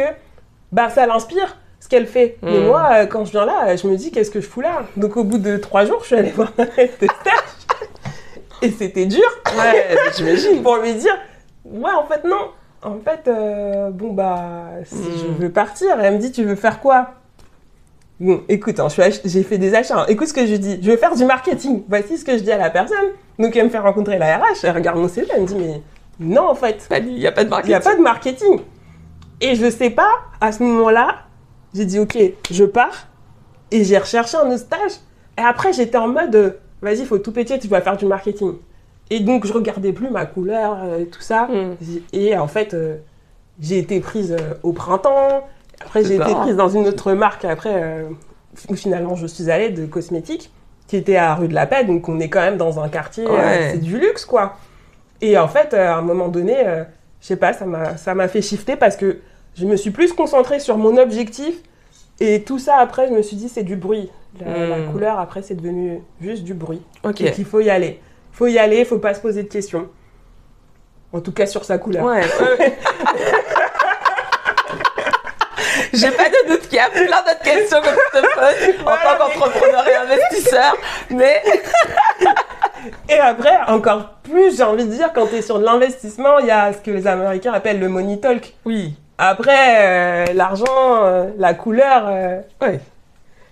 bah ça l'inspire ce qu'elle fait. Mais Mm. moi, euh, quand je viens là, je me dis, qu'est-ce que je fous là? Donc au bout de trois jours, je suis allée voir ma. Et c'était dur Ouais, j'imagine. pour lui dire, ouais, en fait, non. En fait, euh, bon bah, si Hmm. je veux partir, elle me dit tu veux faire quoi? Bon, écoute, hein, j'ai fait des achats. hein. Écoute ce que je dis. Je veux faire du marketing. Voici ce que je dis à la personne. Donc elle me fait rencontrer la RH. Elle regarde mon CV. Elle me dit mais non en fait, Il n'y a pas de il marketing. n'y a pas de marketing. Et je sais pas. À ce moment-là, j'ai dit ok, je pars. Et j'ai recherché un autre stage. Et après j'étais en mode vas-y, faut tout péter. Tu vas faire du marketing. Et donc je regardais plus ma couleur euh, et tout ça. Hmm. Et en fait, euh, j'ai été prise euh, au printemps. Après, j'ai été prise dans une autre marque. Après, euh, où finalement, je suis allée de cosmétiques, qui était à rue de la Paix. Donc, on est quand même dans un quartier, euh, Ouais. c'est du luxe, quoi. Et en fait, euh, à un moment donné, euh, je sais pas, ça m'a ça m'a fait shifter parce que je me suis plus concentrée sur mon objectif. Et tout ça, après, je me suis dit, c'est du bruit. La, la Hmm. couleur, après, c'est devenu juste du bruit. Ok. Et qu'il faut y aller. faut y aller, faut pas se poser de questions. En tout cas, sur sa couleur. Ouais. J'ai pas de doute qu'il y a plein d'autres questions que tu te poses en tant qu'entrepreneur et investisseur, mais Et après, encore plus, j'ai envie de dire, quand tu es sur de l'investissement, il y a ce que les Américains appellent le money talk. oui, Après, euh, l'argent, euh, la couleur, euh, ouais.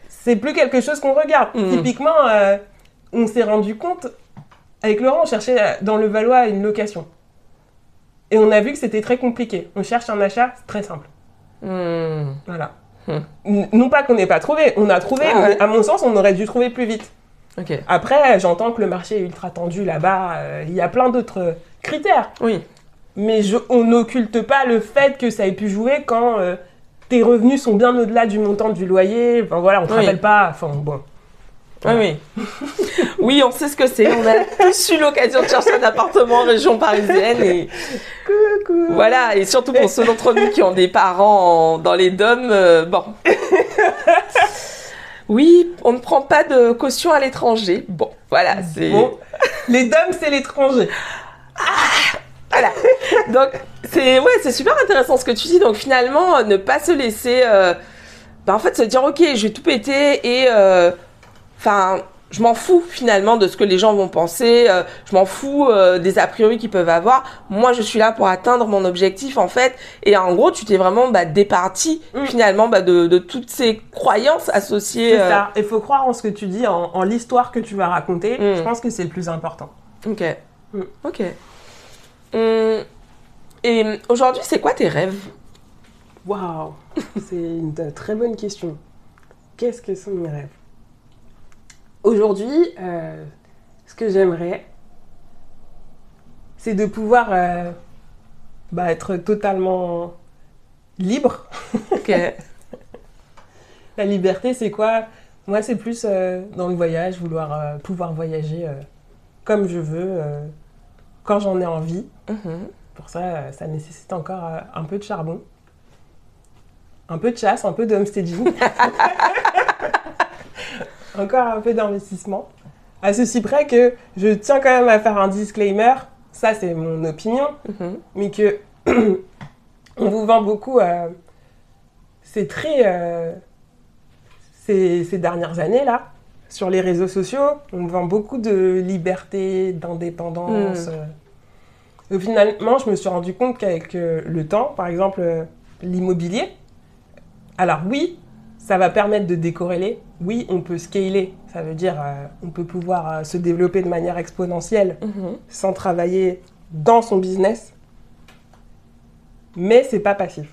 c'est plus quelque chose qu'on regarde. Mhm. Typiquement, on s'est rendu compte, avec Laurent, on cherchait dans le Valois une location. Et on a vu que c'était très compliqué. On cherche un achat, c'est très simple. Hmm. Voilà. N- Non pas qu'on n'ait pas trouvé, on a trouvé, Ah ouais. à mon sens, on aurait dû trouver plus vite. Ok. Après, j'entends que le marché est ultra tendu là-bas, il y a plein d'autres critères. Oui. Mais je- on n'occulte pas le fait que ça ait pu jouer quand euh, tes revenus sont bien au-delà du montant du loyer. Enfin voilà, on ne te Oui. rappelle pas. Enfin bon. Oui, oui. Oui, on sait ce que c'est. On a tous eu l'occasion de chercher un appartement en région parisienne et Coucou. voilà. Et surtout pour ceux d'entre nous qui ont des parents en- dans les DOM, euh, bon. Oui, on ne prend pas de caution à l'étranger. Bon, voilà, c'est. Bon, les DOM, c'est l'étranger. Voilà. Donc c'est ouais, c'est super intéressant ce que tu dis. Donc finalement, ne pas se laisser, euh, bah, en fait, se dire ok, je vais tout péter et euh, enfin, je m'en fous finalement de ce que les gens vont penser. euh, je m'en fous euh, des a priori qu'ils peuvent avoir. Moi, je suis là pour atteindre mon objectif en fait. Et en gros, tu t'es vraiment bah, départi Mm. finalement bah, de, de toutes ces croyances associées. C'est ça. Il faut croire en ce que tu dis, en, en l'histoire que tu vas raconter. Mm. Je pense que c'est le plus important. Ok. Mm. Ok. Hum, et aujourd'hui, c'est quoi tes rêves? Waouh, c'est une très bonne question. Qu'est-ce que sont mes rêves? Aujourd'hui, euh, ce que j'aimerais, c'est de pouvoir euh, bah, être totalement libre. Ok. La liberté, c'est quoi? Moi, c'est plus euh, dans le voyage, vouloir pouvoir voyager comme je veux, quand j'en ai envie. Mhm. Pour ça, ça nécessite encore euh, un peu de charbon, un peu de chasse, un peu de homesteading, encore un peu d'investissement. À ceci près que je tiens quand même à faire un disclaimer, ça c'est mon opinion, Mhm. mais que on vous vend beaucoup. euh, c'est très. euh, ces, ces dernières années là, sur les réseaux sociaux, on vend beaucoup de liberté, d'indépendance. Mm. Et finalement, je me suis rendu compte qu'avec euh, le temps, par exemple, euh, l'immobilier, alors oui, ça va permettre de décorréler. Oui, on peut scaler. Ça veut dire euh, on peut pouvoir euh, se développer de manière exponentielle Mhm. sans travailler dans son business, mais c'est pas passif.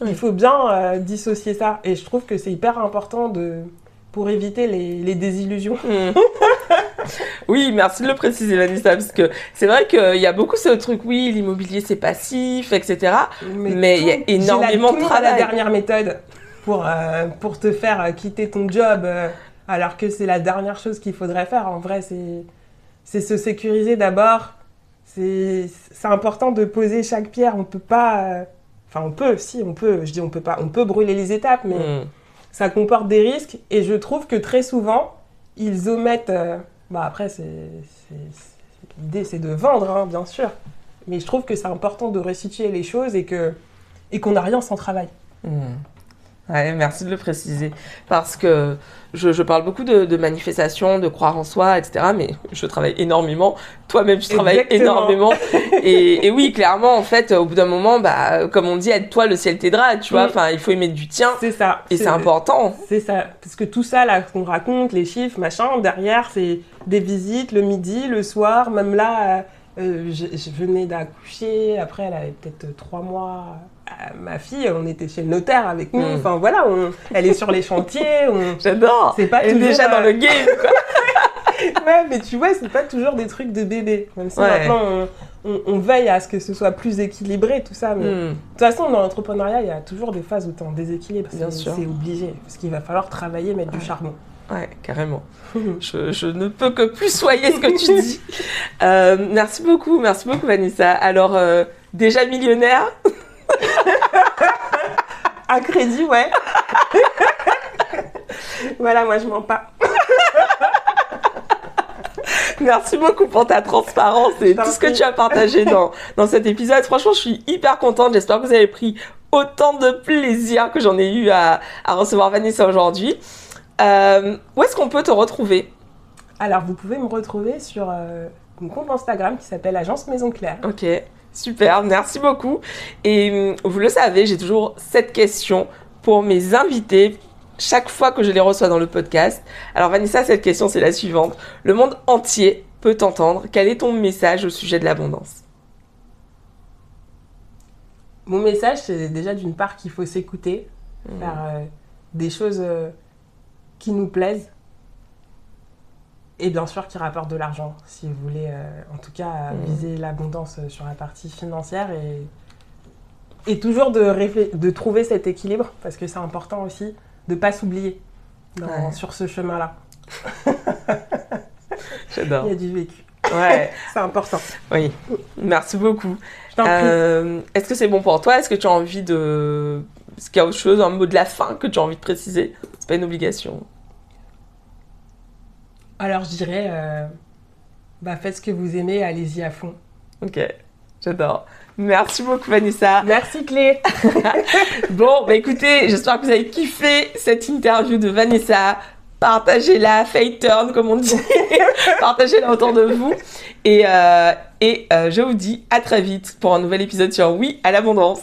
Oui. Il faut bien euh, dissocier ça, et je trouve que c'est hyper important de pour éviter les, les désillusions. Mhm. oui, merci de le préciser, Vanessa, parce que c'est vrai qu'il y a beaucoup ce truc, oui, l'immobilier c'est passif, etc. Mais il y a énormément de a la travail. dernière méthode pour, euh, pour te faire euh, quitter ton job, euh, alors que c'est la dernière chose qu'il faudrait faire. En vrai, c'est se sécuriser d'abord. C'est important de poser chaque pierre. On peut pas. euh, Enfin, on peut, si, on peut. Je dis on peut pas. On peut brûler les étapes, mais Mhm. ça comporte des risques. Et je trouve que très souvent, ils omettent. Bah après, l'idée, c'est de vendre, hein, bien sûr. Mais je trouve que c'est important de restituer les choses et que et qu'on n'a rien sans travail. Mhm. Ouais, merci de le préciser. Parce que je, je parle beaucoup de, de manifestations, de croire en soi, etc. Mais je travaille énormément. Toi-même, tu travailles Exactement. énormément. et, et oui, clairement, en fait, au bout d'un moment, bah, comme on dit, aide-toi, le ciel t'aidera, tu vois. Enfin, il faut aimer du tien. C'est ça. Et c'est important. C'est ça. Parce que tout ça, là, qu'on raconte, les chiffres, machin, derrière, c'est des visites le midi, le soir. Même là, euh, euh, je, je venais d'accoucher. Après, elle avait peut-être trois mois. Euh, ma fille, on était chez le notaire avec nous. Mm. Enfin, voilà, on- elle est sur les chantiers. on- J'adore. C'est pas Elle est toujours, déjà dans euh, le game, quoi. Ouais, mais tu vois, c'est pas toujours des trucs de bébé. Même si Ouais. maintenant, on, on- on veille à ce que ce soit plus équilibré, tout ça. Mais de toute façon, dans l'entrepreneuriat, il y a toujours des phases où tu es en déséquilibre. Bien C'est sûr. c'est obligé. Parce qu'il va falloir travailler, mettre du charbon. Ouais, carrément. Je, je ne peux que plus soyer ce que tu dis. Euh, merci beaucoup, merci beaucoup Vanessa. Alors, euh, déjà millionnaire À crédit, ouais. voilà, moi je mens pas. Merci beaucoup pour ta transparence et tout ce que tu as partagé dans, dans cet épisode. Franchement, je suis hyper contente. J'espère que vous avez pris autant de plaisir que j'en ai eu à, à recevoir Vanessa aujourd'hui. Euh, où est-ce qu'on peut te retrouver? Alors, vous pouvez me retrouver sur euh, mon compte Instagram qui s'appelle Agence Maison Claire. Ok, super, merci beaucoup. Et hum, vous le savez, j'ai toujours cette question pour mes invités chaque fois que je les reçois dans le podcast. Alors Vanessa, cette question c'est la suivante. Le monde entier peut t'entendre. Quel est ton message au sujet de l'abondance? Mon message, c'est déjà d'une part qu'il faut s'écouter, Mmh. faire euh, des choses euh, qui nous plaisent. Et bien sûr qui rapportent de l'argent, si vous voulez, euh, en tout cas, euh, Mhm. viser l'abondance euh, sur la partie financière. Et, et toujours de, de trouver cet équilibre, parce que c'est important aussi de ne pas s'oublier Ouais. sur ce chemin-là. J'adore. Il y a du vécu. Ouais, C'est important. oui. Merci beaucoup. Euh, Est-ce que c'est bon pour toi? Est-ce que tu as envie de... Est-ce qu'il y a autre chose, un mot de la fin que tu as envie de préciser? C'est pas une obligation. Alors je dirais, euh, bah, faites ce que vous aimez, allez-y à fond. Ok, j'adore. Merci beaucoup Vanessa. Merci Clé. Bon, bah écoutez, j'espère que vous avez kiffé cette interview de Vanessa. Partagez-la, fake turn comme on dit. Partagez-la autour de vous. Et, euh, et euh, je vous dis à très vite pour un nouvel épisode sur Oui à l'abondance.